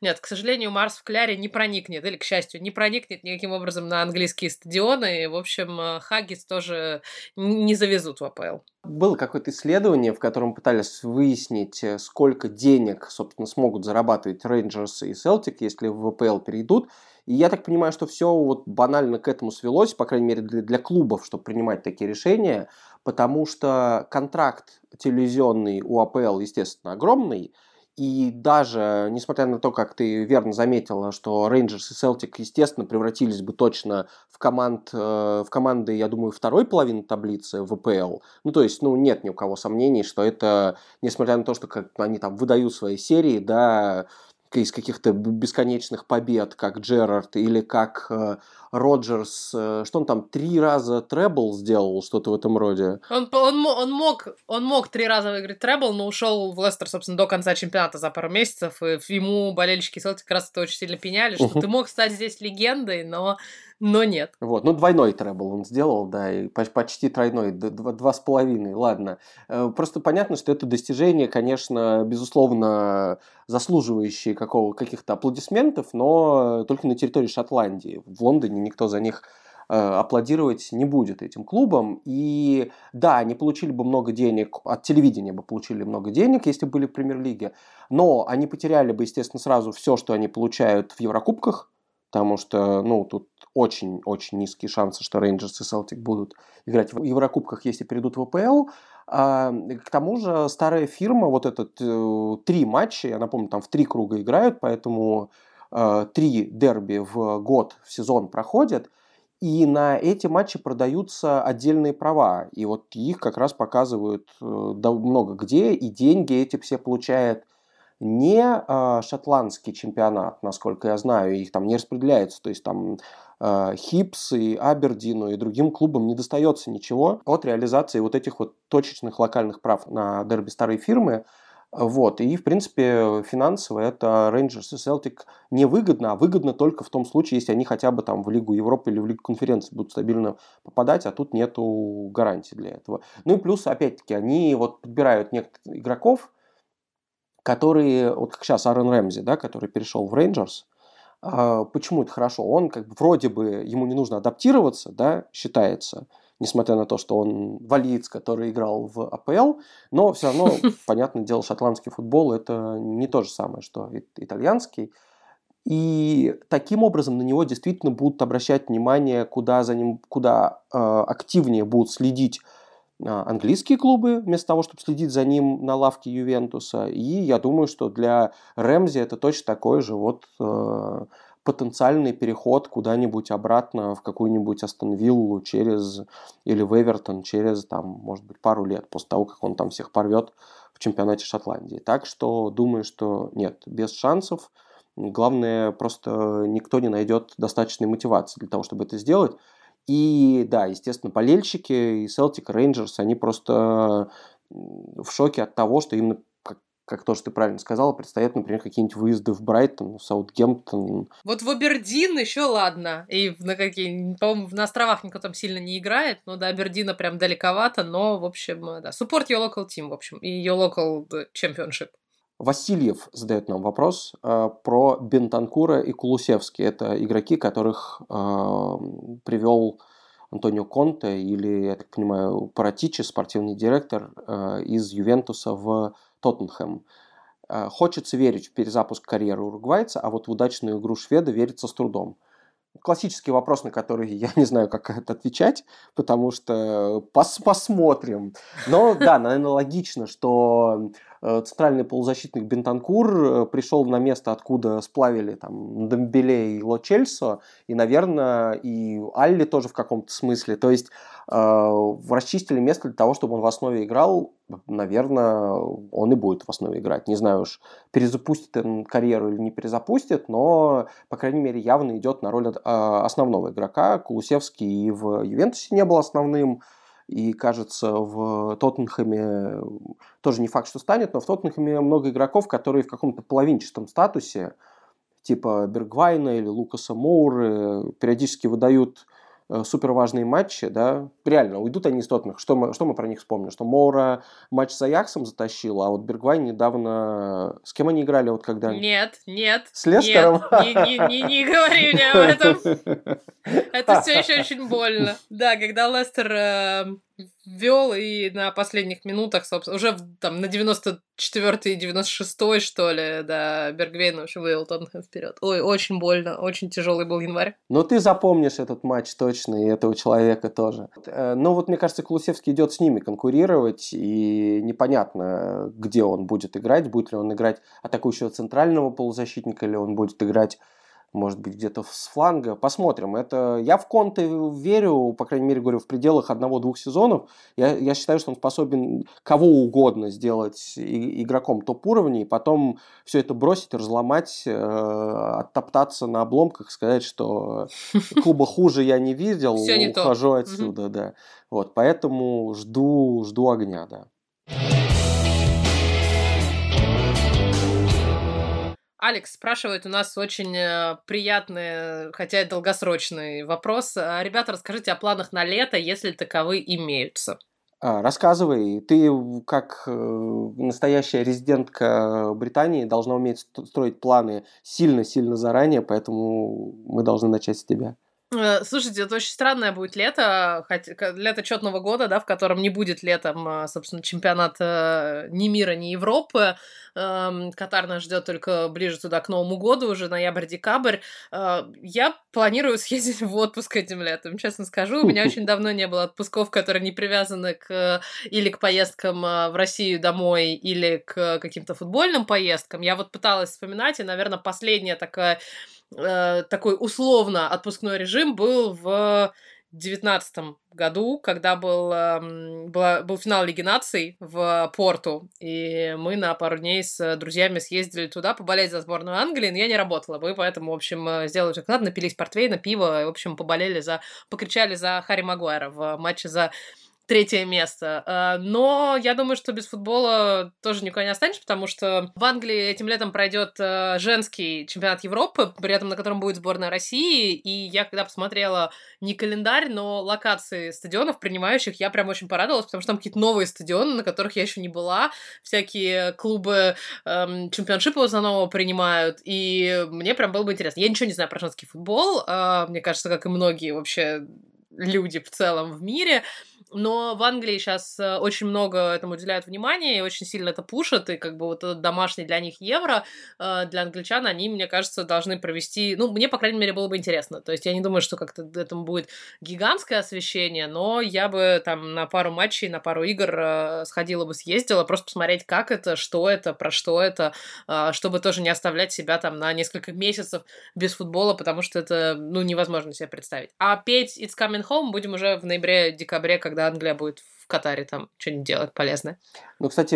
нет, к сожалению, Марс в Кляре не проникнет, или, к счастью, не проникнет никаким образом на английские стадионы. И, в общем, э, Хаггис тоже не завезут в АПЛ. Было какое-то исследование, в котором пытались выяснить, э, сколько денег, собственно, смогут зарабатывать Рейнджерс и Селтик, если в ВПЛ перейдут. И я так понимаю, что все вот банально к этому свелось, по крайней мере для, для клубов, чтобы принимать такие решения, потому что контракт телевизионный у АПЛ, естественно, огромный, и даже, несмотря на то, как ты верно заметила, что Рейнджерс и Селтик, естественно, превратились бы точно в, команд, э, в команды, я думаю, второй половины таблицы ВПЛ. Ну, то есть, ну, нет ни у кого сомнений, что это, несмотря на то, что как они там выдают свои серии, да, из каких-то бесконечных побед, как Джерард или как э, Роджерс, э, что он там три раза требл сделал, что-то в этом роде. Он, он, он, мог, он мог три раза выиграть требл, но ушел в Лестер, собственно, до конца чемпионата за пару месяцев, и ему болельщики Селтик как раз это очень сильно пеняли, что uh-huh. ты мог стать здесь легендой, но но нет. Вот, ну двойной требл он сделал, да, и почти тройной, два, два с половиной, ладно. Э, просто понятно, что это достижение, конечно, безусловно, заслуживающие какого, каких-то аплодисментов, но только на территории Шотландии. В Лондоне никто за них э, аплодировать не будет этим клубам. И да, они получили бы много денег, от телевидения бы получили много денег, если бы были в премьер-лиге, но они потеряли бы, естественно, сразу все, что они получают в Еврокубках, потому что, ну, тут очень-очень низкие шансы, что Рейнджерс и Селтик будут играть в Еврокубках, если перейдут в АПЛ. А, к тому же старая фирма, вот этот э, три матча, я напомню, там в три круга играют, поэтому э, три дерби в год, в сезон проходят, и на эти матчи продаются отдельные права, и вот их как раз показывают э, много где, и деньги эти все получает не э, шотландский чемпионат, насколько я знаю, их там не распределяется, то есть там э, Хипс и Абердину и другим клубам не достается ничего от реализации вот этих вот точечных локальных прав на дерби старой фирмы, вот, и, в принципе, финансово это Рейнджерс и Селтик невыгодно, а выгодно только в том случае, если они хотя бы там в Лигу Европы или в Лигу конференции будут стабильно попадать, а тут нету гарантий для этого. Ну и плюс, опять-таки, они вот подбирают некоторых игроков, которые, вот как сейчас Аарон Рэмзи, да, который перешел в Рейнджерс, а, почему это хорошо? Он как бы вроде бы ему не нужно адаптироваться, да, считается, несмотря на то, что он валиец, который играл в АПЛ, но все равно, понятное дело, шотландский футбол это не то же самое, что итальянский. И таким образом на него действительно будут обращать внимание, куда за ним, куда э, активнее будут следить английские клубы, вместо того, чтобы следить за ним на лавке Ювентуса. И я думаю, что для Рэмзи это точно такой же вот э, потенциальный переход куда-нибудь обратно в какую-нибудь Астон Виллу через, или в Эвертон через, там, может быть, пару лет после того, как он там всех порвет в чемпионате Шотландии. Так что думаю, что нет, без шансов. Главное, просто никто не найдет достаточной мотивации для того, чтобы это сделать. И да, естественно, болельщики и Celtic Rangers, они просто в шоке от того, что именно как, как то, что ты правильно сказала, предстоят, например, какие-нибудь выезды в Брайтон, в Саутгемптон. Вот в Абердин еще ладно. И на какие, по-моему, на островах никто там сильно не играет, но до Абердина прям далековато, но, в общем, да. Support your local team, в общем, и your local championship. Васильев задает нам вопрос э, про Бентанкура и Кулусевский. Это игроки, которых э, привел Антонио Конте или, я так понимаю, Паратичи, спортивный директор э, из Ювентуса в Тоттенхэм. Э, хочется верить в перезапуск карьеры уругвайца, а вот в удачную игру шведа верится с трудом. Классический вопрос, на который я не знаю, как это отвечать, потому что пос посмотрим. Но да, наверное, логично, что Э, центральный полузащитник Бентанкур э, пришел на место, откуда сплавили там Дембеле и Ло Чельсо, и, наверное, и Алли тоже в каком-то смысле. То есть э, расчистили место для того, чтобы он в основе играл. Наверное, он и будет в основе играть. Не знаю уж, перезапустит он карьеру или не перезапустит, но, по крайней мере, явно идет на роль э, основного игрока. Кулусевский и в Ювентусе не был основным. И, кажется, в Тоттенхэме тоже не факт, что станет, но в Тоттенхэме много игроков, которые в каком-то половинчатом статусе, типа Бергвайна или Лукаса Моуры, периодически выдают Э, супер важные матчи, да, реально, уйдут они из Тоттенхэма. Что мы, что мы про них вспомним? Что Моура матч с Аяксом затащил, а вот Бергвайн недавно... С кем они играли вот когда? Нет, нет. С Лестером? Нет, не, не, не, не говори мне об этом. Это все еще очень больно. Да, когда Лестер э, вел и на последних минутах, собственно, уже там на 94-й, 96-й, что ли, да, Бергвейн, в общем, вывел Тоттенхэм вперед. Ой, очень больно, очень тяжелый был январь. Но ты запомнишь этот матч точно, и этого человека тоже. Э, ну вот, мне кажется, Кулусевский идет с ними конкурировать, и непонятно, где он будет играть, будет ли он играть атакующего центрального полузащитника, или он будет играть может быть, где-то с фланга. Посмотрим. Это я в Конте верю, по крайней мере, говорю, в пределах одного-двух сезонов. Я, я считаю, что он способен кого угодно сделать игроком топ-уровня, и потом все это бросить, разломать, э, оттоптаться на обломках, сказать, что клуба хуже я не видел, ухожу отсюда, да. Вот, поэтому жду, жду огня, да. Алекс спрашивает у нас очень э, приятный, хотя и долгосрочный вопрос. А, ребята, расскажите о планах на лето, если таковые имеются. А, рассказывай. Ты, как э, настоящая резидентка Британии, должна уметь строить планы сильно-сильно заранее, поэтому мы должны начать с тебя. Э, слушайте, это очень странное будет лето, хотя лето четного года, да, в котором не будет летом, а, собственно, чемпионата ни мира, ни Европы. Эм, Катар нас ждет только ближе туда к Новому году, уже ноябрь-декабрь. Э, я планирую съездить в отпуск этим летом, честно скажу. У меня очень давно не было отпусков, которые не привязаны к или к поездкам э, в Россию домой, или к каким-то футбольным поездкам. Я вот пыталась вспоминать, и, наверное, последняя такая э, такой условно отпускной режим был в девятнадцатом году, когда был, э, была, был финал Лиги наций в Порту, и мы на пару дней с друзьями съездили туда поболеть за сборную Англии, но я не работала, мы поэтому, в общем, э, сделали как надо, напились портвейна, пива, и, в общем, поболели за, покричали за Харри Магуайра в матче за третье место. А, но я думаю, что без футбола тоже никуда не останешься, потому что в Англии этим летом пройдет а, женский чемпионат Европы, при этом на котором будет сборная России. И я когда посмотрела не календарь, но локации стадионов принимающих, я прям очень порадовалась, потому что там какие-то новые стадионы, на которых я еще не была. Всякие клубы эм, чемпионшипа основном принимают. И мне прям было бы интересно. Я ничего не знаю про женский футбол. Э, мне кажется, как и многие вообще люди в целом в мире. Но в Англии сейчас э, очень много этому уделяют внимания и очень сильно это пушат, и как бы вот этот домашний для них евро, э, для англичан, они, мне кажется, должны провести, ну, мне, по крайней мере, было бы интересно. То есть я не думаю, что как-то этому будет гигантское освещение, но я бы там на пару матчей, на пару игр э, сходила бы, съездила, просто посмотреть, как это, что это, про что это, чтобы тоже не оставлять себя там на несколько месяцев без футбола, потому что это, ну, невозможно себе представить. А петь It's Coming Home будем уже в ноябре-декабре, когда Англия будет в Катаре там что-нибудь делать полезное. Ну, кстати,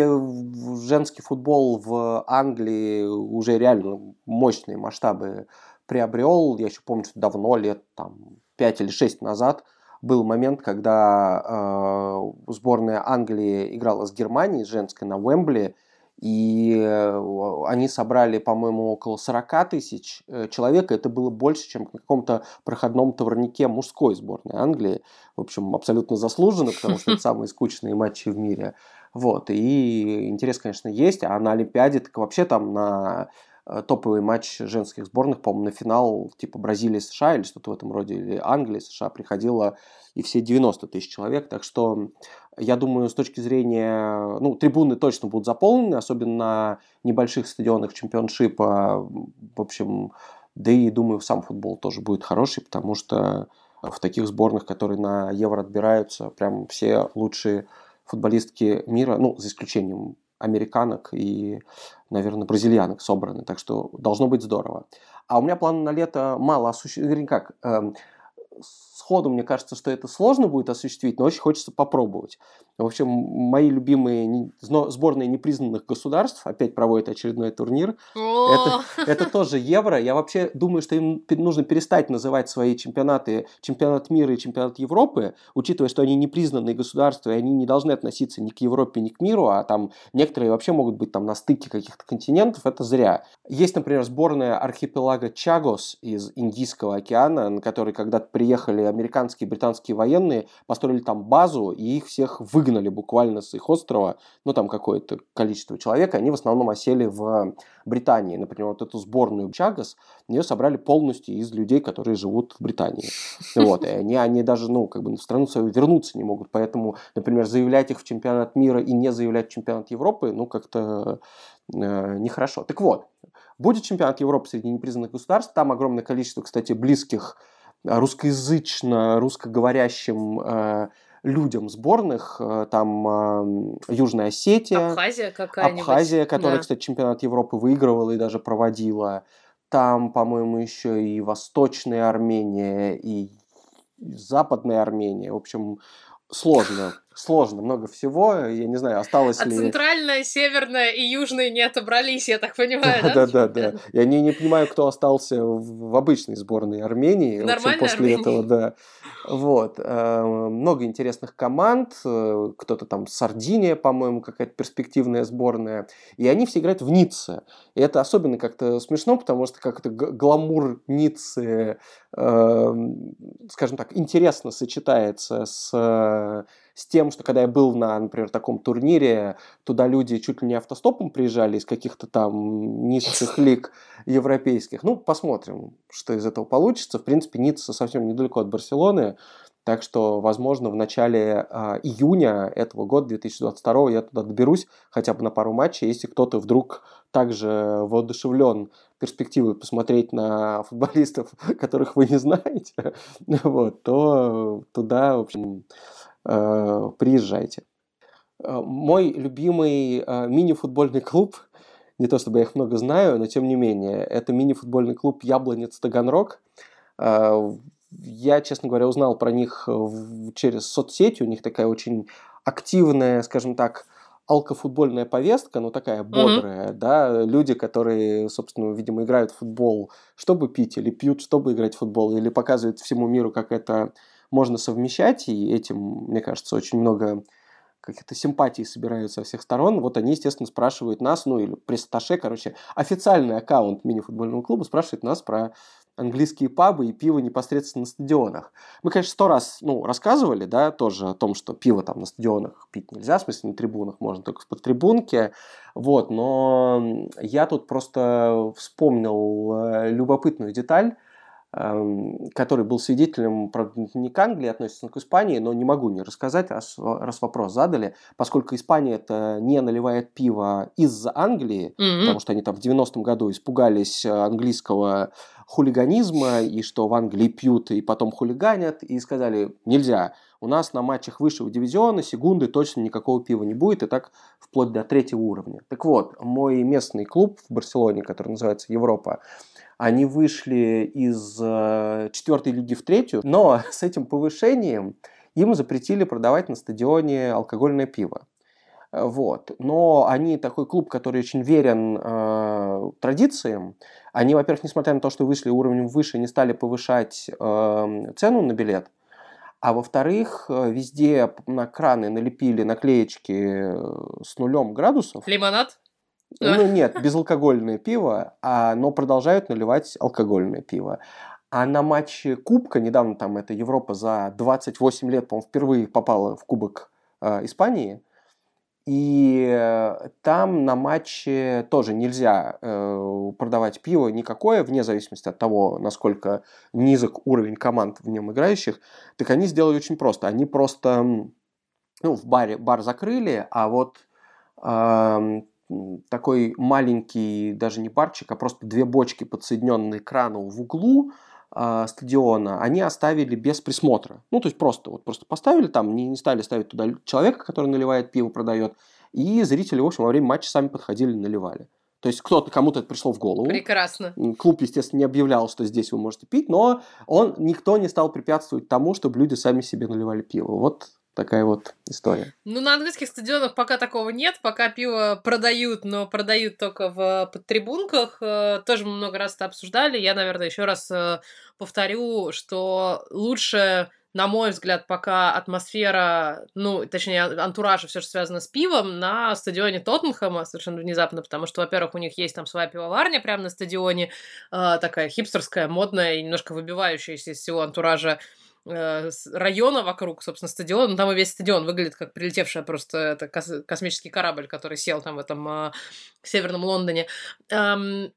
женский футбол в Англии уже реально мощные масштабы приобрел. Я еще помню, что давно, лет там 5 или 6 назад, был момент, когда э, сборная Англии играла с Германией, женской на Уэмбли, и э, они собрали, по-моему, около 40 тысяч э, человек. Это было больше, чем в каком-то проходном товарнике мужской сборной Англии. В общем, абсолютно заслуженно, потому что это самые скучные матчи в мире. Вот. И интерес, конечно, есть. А на Олимпиаде, так вообще там на топовый матч женских сборных, по-моему, на финал типа Бразилия-США или что-то в этом роде, или Англия-США приходило и все 90 тысяч человек. Так что я думаю, с точки зрения... Ну, трибуны точно будут заполнены, особенно на небольших стадионах чемпионшипа. В общем, да и, думаю, сам футбол тоже будет хороший, потому что в таких сборных, которые на Евро отбираются, прям все лучшие футболистки мира, ну, за исключением американок и, наверное, бразильянок собраны. Так что должно быть здорово. А у меня план на лето мало осуществить. Как? Эм, сходу мне кажется, что это сложно будет осуществить, но очень хочется попробовать. В общем, мои любимые сборные непризнанных государств опять проводят очередной турнир. Это, это тоже евро. Я вообще думаю, что им нужно перестать называть свои чемпионаты чемпионат мира и чемпионат Европы, учитывая, что они непризнанные государства, и они не должны относиться ни к Европе, ни к миру, а там некоторые вообще могут быть там на стыке каких-то континентов. Это зря. Есть, например, сборная архипелага Чагос из Индийского океана, на который когда-то приехали американские и британские военные, построили там базу, и их всех выгнали выгнали буквально с их острова, ну там какое-то количество человек, они в основном осели в Британии. Например, вот эту сборную Чагас, ее собрали полностью из людей, которые живут в Британии. Вот, и они, они даже, ну, как бы в страну свою вернуться не могут, поэтому, например, заявлять их в чемпионат мира и не заявлять в чемпионат Европы, ну, как-то э, нехорошо. Так вот, будет чемпионат Европы среди непризнанных государств, там огромное количество, кстати, близких русскоязычно, русскоговорящим э, людям сборных, э, там Южная Осетия, Абхазия какая-нибудь. Абхазия, которая, да. кстати, чемпионат Европы выигрывала и даже проводила. Там, по-моему, еще и Восточная Армения, и Западная Армения. В общем, сложно. Сложно, много всего. Я не знаю, осталось а ли... центральная, северная и южная не отобрались, я так понимаю, да? Да, да, да. Я не, не понимаю, кто остался в, в обычной сборной Армении. Нормально после Армении. этого, да. Вот. Э, много интересных команд. Э, кто-то там Сардиния, по-моему, какая-то перспективная сборная. И они все играют в Ницце. И это особенно как-то смешно, потому что как-то гламур Ниццы, э, скажем так, интересно сочетается с с тем, что когда я был на, например, таком турнире, туда люди чуть ли не автостопом приезжали из каких-то там низших лиг европейских. Ну, посмотрим, что из этого получится. В принципе, Ницца совсем недалеко от Барселоны, так что, возможно, в начале э, июня этого года, 2022, я туда доберусь хотя бы на пару матчей. Если кто-то вдруг также воодушевлен перспективой посмотреть на футболистов, которых вы не знаете, вот, то туда, в общем, приезжайте. Э, мой любимый э, мини-футбольный клуб, не то чтобы я их много знаю, но тем не менее, это мини-футбольный клуб Яблонец Таганрог. Я, честно говоря, узнал про них через соцсети. У них такая очень активная, скажем так, алкофутбольная повестка, но такая бодрая, mm-hmm. да, люди, которые, собственно, видимо, играют в футбол, чтобы пить, или пьют, чтобы играть в футбол, или показывают всему миру, как это можно совмещать, и этим, мне кажется, очень много каких-то симпатий собираются со всех сторон. Вот они, естественно, спрашивают нас, ну или пресс-таше, короче, официальный аккаунт мини-футбольного клуба спрашивает нас про английские пабы и пиво непосредственно на стадионах. Мы, конечно, сто раз ну, рассказывали, да, тоже о том, что пиво там на стадионах пить нельзя, в смысле на трибунах можно только под трибунки, вот, но я тут просто вспомнил э, любопытную деталь, который был свидетелем, правда, не к Англии относится, но к Испании, но не могу не рассказать, раз, раз вопрос задали, поскольку Испания это не наливает пиво из-за Англии, mm-hmm. потому что они там в 90-м году испугались э, английского хулиганизма, и что в Англии пьют и потом хулиганят, и сказали, нельзя, у нас на матчах высшего дивизиона секунды точно никакого пива не будет, и так вплоть до третьего уровня. Так вот, мой местный клуб в Барселоне, который называется Европа, они вышли из э, четвертой лиги в третью, но с этим повышением им запретили продавать на стадионе алкогольное пиво. Э, вот. Но они такой клуб, который очень верен э, традициям. Они, во-первых, несмотря на то, что вышли уровнем выше, не стали повышать э, цену на билет. А во-вторых, э, везде на краны налепили наклеечки с нулем градусов. Лимонад? Ну нет, безалкогольное пиво, а, но продолжают наливать алкогольное пиво. А на матче Кубка, недавно там это Европа за 28 лет, по-моему, впервые попала в Кубок э, Испании, и э, там на матче тоже нельзя э, продавать пиво никакое, вне зависимости от того, насколько низок уровень команд в нем играющих. Так они сделали очень просто. Они просто ну, в баре бар закрыли, а вот э, такой маленький, даже не барчик, а просто две бочки, подсоединенные к крану в углу э, стадиона, они оставили без присмотра. Ну, то есть просто, вот просто поставили там, не, не стали ставить туда человека, который наливает пиво, продает, и зрители, в общем, во время матча сами подходили и наливали. То есть кто-то, кому-то это пришло в голову. Прекрасно. Клуб, естественно, не объявлял, что здесь вы можете пить, но он, никто не стал препятствовать тому, чтобы люди сами себе наливали пиво. Вот такая вот история. Ну, на английских стадионах пока такого нет, пока пиво продают, но продают только в подтрибунках. Э, тоже мы много раз это обсуждали. Я, наверное, еще раз э, повторю, что лучше на мой взгляд, пока атмосфера, ну, точнее, антураж и все, что связано с пивом, на стадионе Тоттенхэма совершенно внезапно, потому что, во-первых, у них есть там своя пивоварня прямо на стадионе, э, такая хипстерская, модная и немножко выбивающаяся из всего антуража Э, района вокруг, собственно, стадиона. Ну, там и весь стадион выглядит как прилетевший просто это кос- космический корабль, который сел там в этом э, северном Лондоне. Эм,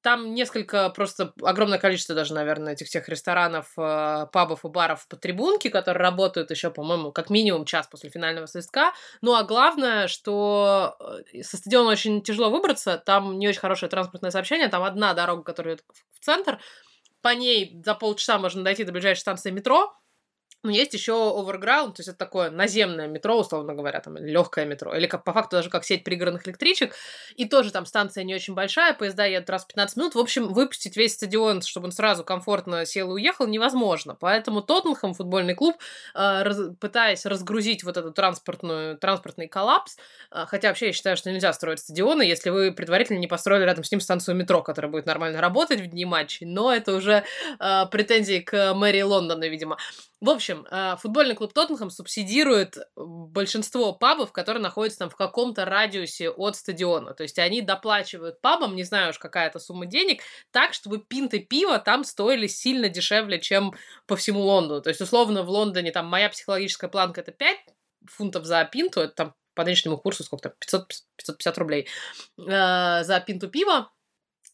там несколько, просто огромное количество даже, наверное, этих всех ресторанов, э, пабов и баров по трибунке, которые работают еще, по-моему, как минимум час после финального свистка. Ну, а главное, что э, со стадиона очень тяжело выбраться, там не очень хорошее транспортное сообщение, там одна дорога, которая в центр, по ней за полчаса можно дойти до ближайшей станции метро, но есть еще Overground, то есть это такое наземное метро, условно говоря, там, легкое метро, или как, по факту даже как сеть пригородных электричек, и тоже там станция не очень большая, поезда едут раз в 15 минут, в общем, выпустить весь стадион, чтобы он сразу комфортно сел и уехал, невозможно, поэтому Тоттенхэм, футбольный клуб, э, пытаясь разгрузить вот этот транспортную, транспортный коллапс, э, хотя вообще я считаю, что нельзя строить стадионы, если вы предварительно не построили рядом с ним станцию метро, которая будет нормально работать в дни матчей, но это уже э, претензии к мэрии Лондона, видимо. В общем, э, футбольный клуб Тоттенхэм субсидирует большинство пабов, которые находятся там в каком-то радиусе от стадиона. То есть они доплачивают пабам, не знаю уж какая это сумма денег, так, чтобы пинты пива там стоили сильно дешевле, чем по всему Лондону. То есть, условно, в Лондоне там моя психологическая планка это 5 фунтов за пинту, это там по нынешнему курсу сколько то 500, 550 рублей э, за пинту пива.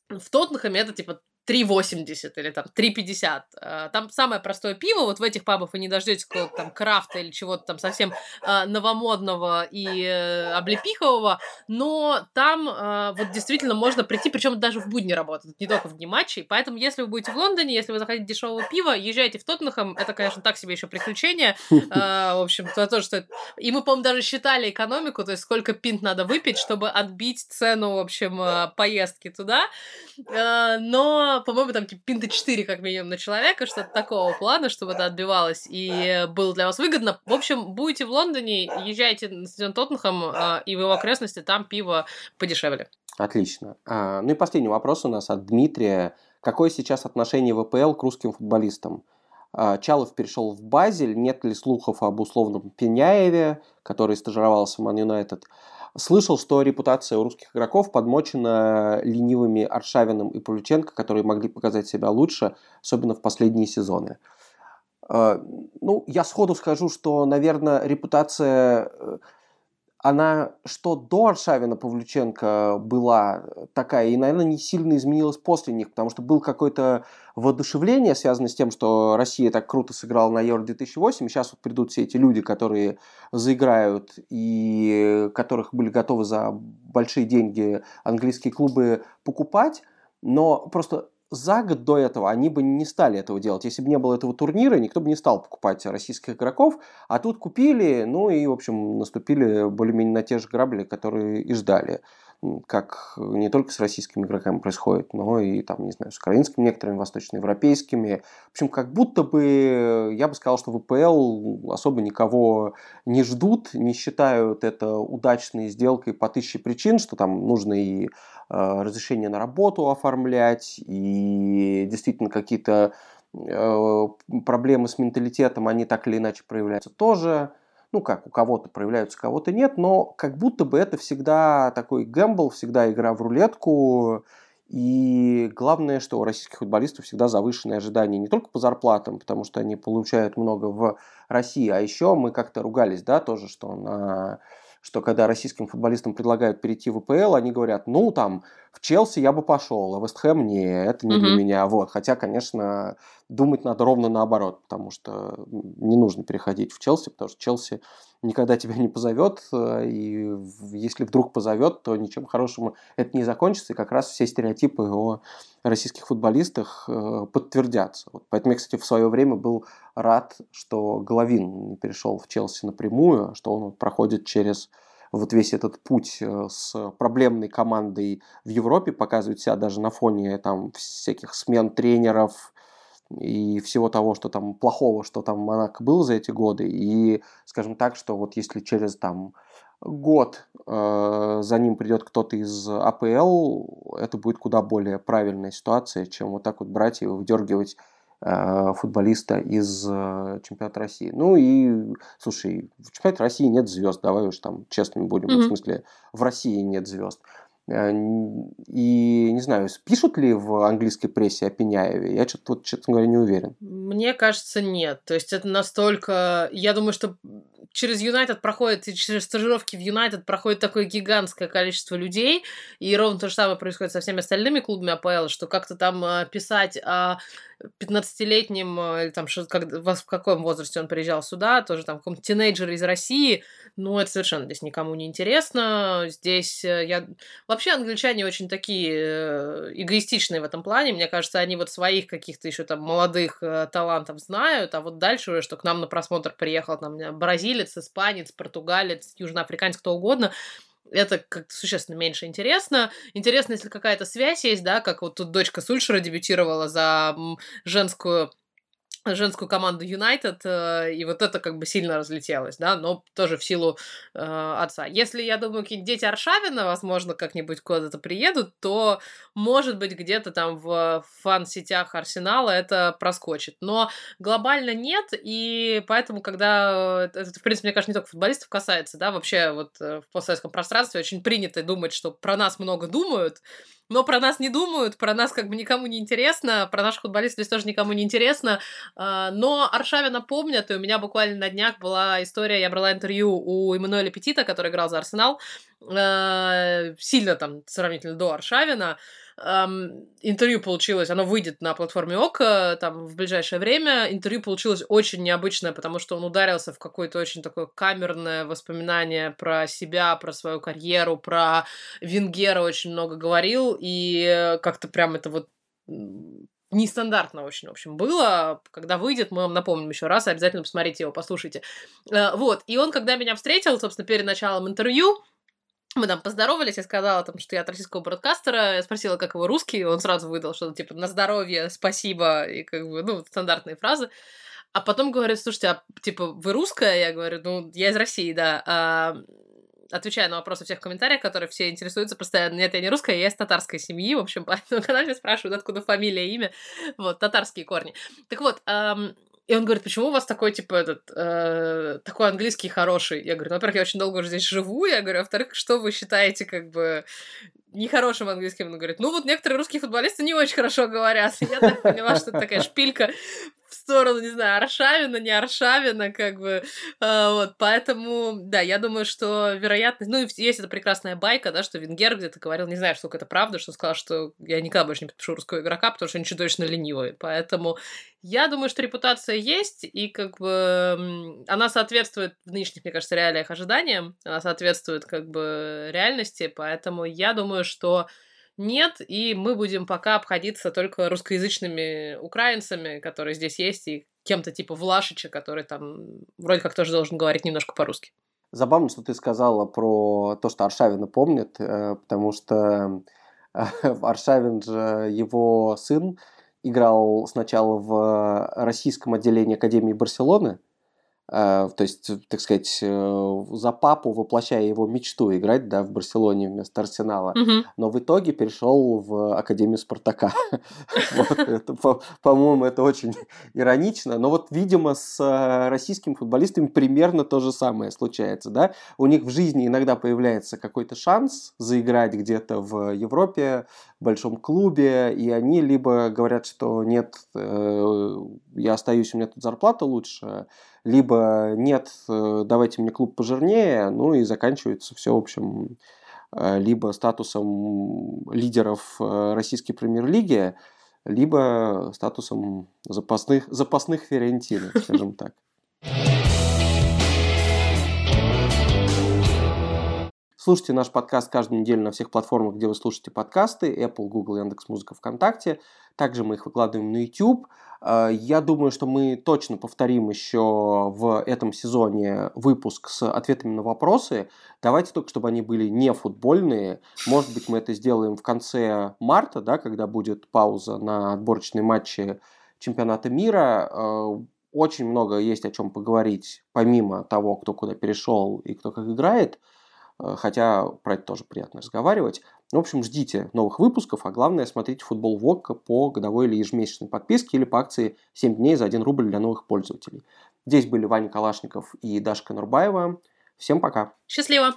В Тоттенхэме это типа 3,80 или там 3,50. А, там самое простое пиво, вот в этих пабах вы не дождетесь какого-то там крафта или чего-то там совсем э, новомодного и э, облепихового, но там э, вот действительно можно прийти, причем даже в будни работать, не только в дни матчей, поэтому если вы будете в Лондоне, если вы захотите дешевого пива, езжайте в Тоттенхэм, это, конечно, так себе еще приключение, в общем, то, то что... И мы, по-моему, даже считали экономику, то есть сколько пинт надо выпить, чтобы отбить цену, в общем, поездки туда, но по-моему, там типа пинта 4 как минимум на человека, что-то такого плана, чтобы это отбивалось и было для вас выгодно. В общем, будете в Лондоне, езжайте на стадион Тоттенхэм э, и в его окрестности, там пиво подешевле. Отлично. А, ну и последний вопрос у нас от Дмитрия. Какое сейчас отношение ВПЛ к русским футболистам? А, Чалов перешел в Базель, нет ли слухов об условном Пеняеве, который стажировался в Ман Юнайтед? Слышал, что репутация у русских игроков подмочена ленивыми Аршавиным и Павлюченко, которые могли показать себя лучше, особенно в последние сезоны. Э, ну, я сходу скажу, что, наверное, репутация э, она что до Аршавина Павлюченко была такая, и, наверное, не сильно изменилась после них, потому что был какое-то воодушевление, связанное с тем, что Россия так круто сыграла на Евро-2008, и сейчас вот придут все эти люди, которые заиграют, и которых были готовы за большие деньги английские клубы покупать, но просто за год до этого они бы не стали этого делать. Если бы не было этого турнира, никто бы не стал покупать российских игроков. А тут купили, ну и, в общем, наступили более-менее на те же грабли, которые и ждали как не только с российскими игроками происходит, но и там, не знаю, с украинскими некоторыми, восточноевропейскими. В общем, как будто бы я бы сказал, что ВПЛ особо никого не ждут, не считают это удачной сделкой по тысяче причин, что там нужно и э, разрешение на работу оформлять, и действительно какие-то э, проблемы с менталитетом, они так или иначе проявляются тоже ну как, у кого-то проявляются, у кого-то нет, но как будто бы это всегда такой гэмбл, всегда игра в рулетку, и главное, что у российских футболистов всегда завышенные ожидания не только по зарплатам, потому что они получают много в России, а еще мы как-то ругались, да, тоже, что на что когда российским футболистам предлагают перейти в ВПЛ, они говорят, ну, там, в Челси я бы пошел, а Вестхэм не, это не mm-hmm. для меня. Вот. Хотя, конечно, думать надо ровно наоборот, потому что не нужно переходить в Челси, потому что Челси никогда тебя не позовет, э, и если вдруг позовет, то ничем хорошим это не закончится, и как раз все стереотипы о российских футболистах э, подтвердятся. Вот поэтому я, кстати, в свое время был рад, что Головин не перешел в Челси напрямую, что он проходит через вот весь этот путь э, с проблемной командой в Европе, показывает себя даже на фоне там всяких смен тренеров, и всего того, что там плохого, что там Монако был за эти годы. И, скажем так, что вот если через там год э, за ним придет кто-то из АПЛ, это будет куда более правильная ситуация, чем вот так вот брать и выдергивать э, футболиста из э, чемпионата России. Ну и, слушай, в чемпионате России нет звезд, давай уж там честными будем, mm-hmm. в смысле, в России нет звезд. Э, и не знаю, пишут ли в английской прессе о Пеняеве? Я что-то, вот, честно говоря, не уверен. Мне кажется, нет. То есть это настолько... Я думаю, что через Юнайтед проходит, и через стажировки в Юнайтед проходит такое гигантское количество людей, и ровно то же самое происходит со всеми остальными клубами АПЛ, что как-то там э, писать о 15-летнем, э, или там, как, в каком возрасте он приезжал сюда, тоже там каком-то тинейджере из России, ну, это совершенно здесь никому не интересно. Здесь я... вообще англичане очень такие э, эгоистичные в этом плане. Мне кажется, они вот своих каких-то еще там молодых э, талантов знают, а вот дальше уже, что к нам на просмотр приехал там бразилец, испанец, португалец, южноафриканец, кто угодно, это как-то существенно меньше интересно. Интересно, если какая-то связь есть, да, как вот тут дочка Сульшера дебютировала за женскую женскую команду Юнайтед, э, и вот это как бы сильно разлетелось, да, но тоже в силу э, отца. Если, я думаю, какие-нибудь дети Аршавина, возможно, как-нибудь куда-то приедут, то, может быть, где-то там в фан-сетях Арсенала это проскочит. Но глобально нет, и поэтому, когда... Это, в принципе, мне кажется, не только футболистов касается, да, вообще вот э, в постсоветском пространстве очень принято думать, что про нас много думают, но про нас не думают, про нас как бы никому не интересно, про наших футболистов здесь тоже никому не интересно. А, но Аршавина помнят, и у меня буквально на днях была история, я брала интервью у Эммануэля Петита, который играл за Арсенал, а, сильно там сравнительно до Аршавина, эм, интервью получилось, оно выйдет на платформе ОК там в ближайшее время. Интервью получилось очень необычное, потому что он ударился в какое-то очень такое камерное воспоминание про себя, про свою карьеру, про Венгера очень много говорил, и как-то прям это вот нестандартно очень, в общем, было. Когда выйдет, мы вам напомним еще раз, обязательно посмотрите его, послушайте. Э, вот, и он, когда меня встретил, собственно, перед началом интервью, мы там поздоровались, я сказала, там, что я от российского бродкастера, я спросила, как его русский, он сразу выдал что-то типа «на здоровье», «спасибо», и как бы, ну, стандартные фразы. А потом говорит, слушайте, а типа вы русская? Я говорю, ну, я из России, да. А, отвечаю на вопросы всех комментариях, которые все интересуются постоянно. Нет, я не русская, я из татарской семьи, в общем, поэтому когда меня спрашивают, откуда фамилия, имя, вот, татарские корни. Так вот, эм, и он говорит, почему у вас такой, типа, этот, э, такой английский хороший? Я говорю, ну, во-первых, я очень долго уже здесь живу, я говорю, а во-вторых, что вы считаете, как бы, нехорошим английским? Он говорит, ну, вот некоторые русские футболисты не очень хорошо говорят. Я так поняла, что это такая шпилька в сторону, не знаю, Аршавина, не Аршавина, как бы, э, вот, поэтому, да, я думаю, что вероятность, ну, есть эта прекрасная байка, да, что Венгер где-то говорил, не знаю, сколько это правда, что сказал, что я никогда больше не подпишу русского игрока, потому что они чудовищно ленивые, поэтому я думаю, что репутация есть, и как бы она соответствует в нынешних, мне кажется, реалиях ожиданиям, она соответствует как бы реальности, поэтому я думаю, что нет, и мы будем пока обходиться только русскоязычными украинцами, которые здесь есть, и кем-то типа Влашича, который там вроде как тоже должен говорить немножко по-русски. Забавно, что ты сказала про то, что Аршавина помнит, э, потому что э, Аршавин же его сын играл сначала в российском отделении Академии Барселоны, Э, то есть, так сказать, э, за папу, воплощая его мечту играть да, в Барселоне вместо Арсенала. Угу. Но в итоге перешел в Академию Спартака. По-моему, это очень иронично. Но вот, видимо, с э, российскими футболистами примерно то же самое случается. Да? У них в жизни иногда появляется какой-то шанс заиграть где-то в Европе, большом клубе, и они либо говорят, что нет, я остаюсь, у меня тут зарплата лучше, либо нет, э, давайте мне клуб пожирнее, ну и заканчивается все, в общем, э, либо статусом лидеров э, российской премьер-лиги, либо статусом запасных, запасных Ферентины, скажем так. Слушайте наш подкаст каждую неделю на всех платформах, где вы слушаете подкасты. Apple, Google, Яндекс.Музыка, ВКонтакте. Также мы их выкладываем на YouTube. А, я думаю, что мы точно повторим еще в этом сезоне выпуск с ответами на вопросы. Давайте только, чтобы они были не футбольные. Может быть, мы это сделаем в конце марта, да, когда будет пауза на отборочные матчи чемпионата мира. А, очень много есть о чем поговорить, помимо того, кто куда перешел и кто как играет. Э, хотя про это тоже приятно разговаривать. В общем, ждите новых выпусков, а главное, смотрите футбол ВОК по годовой или ежемесячной подписке или по акции 7 дней за 1 рубль для новых пользователей. Здесь были Ваня Калашников и Дашка Нурбаева. Всем пока. Счастливо.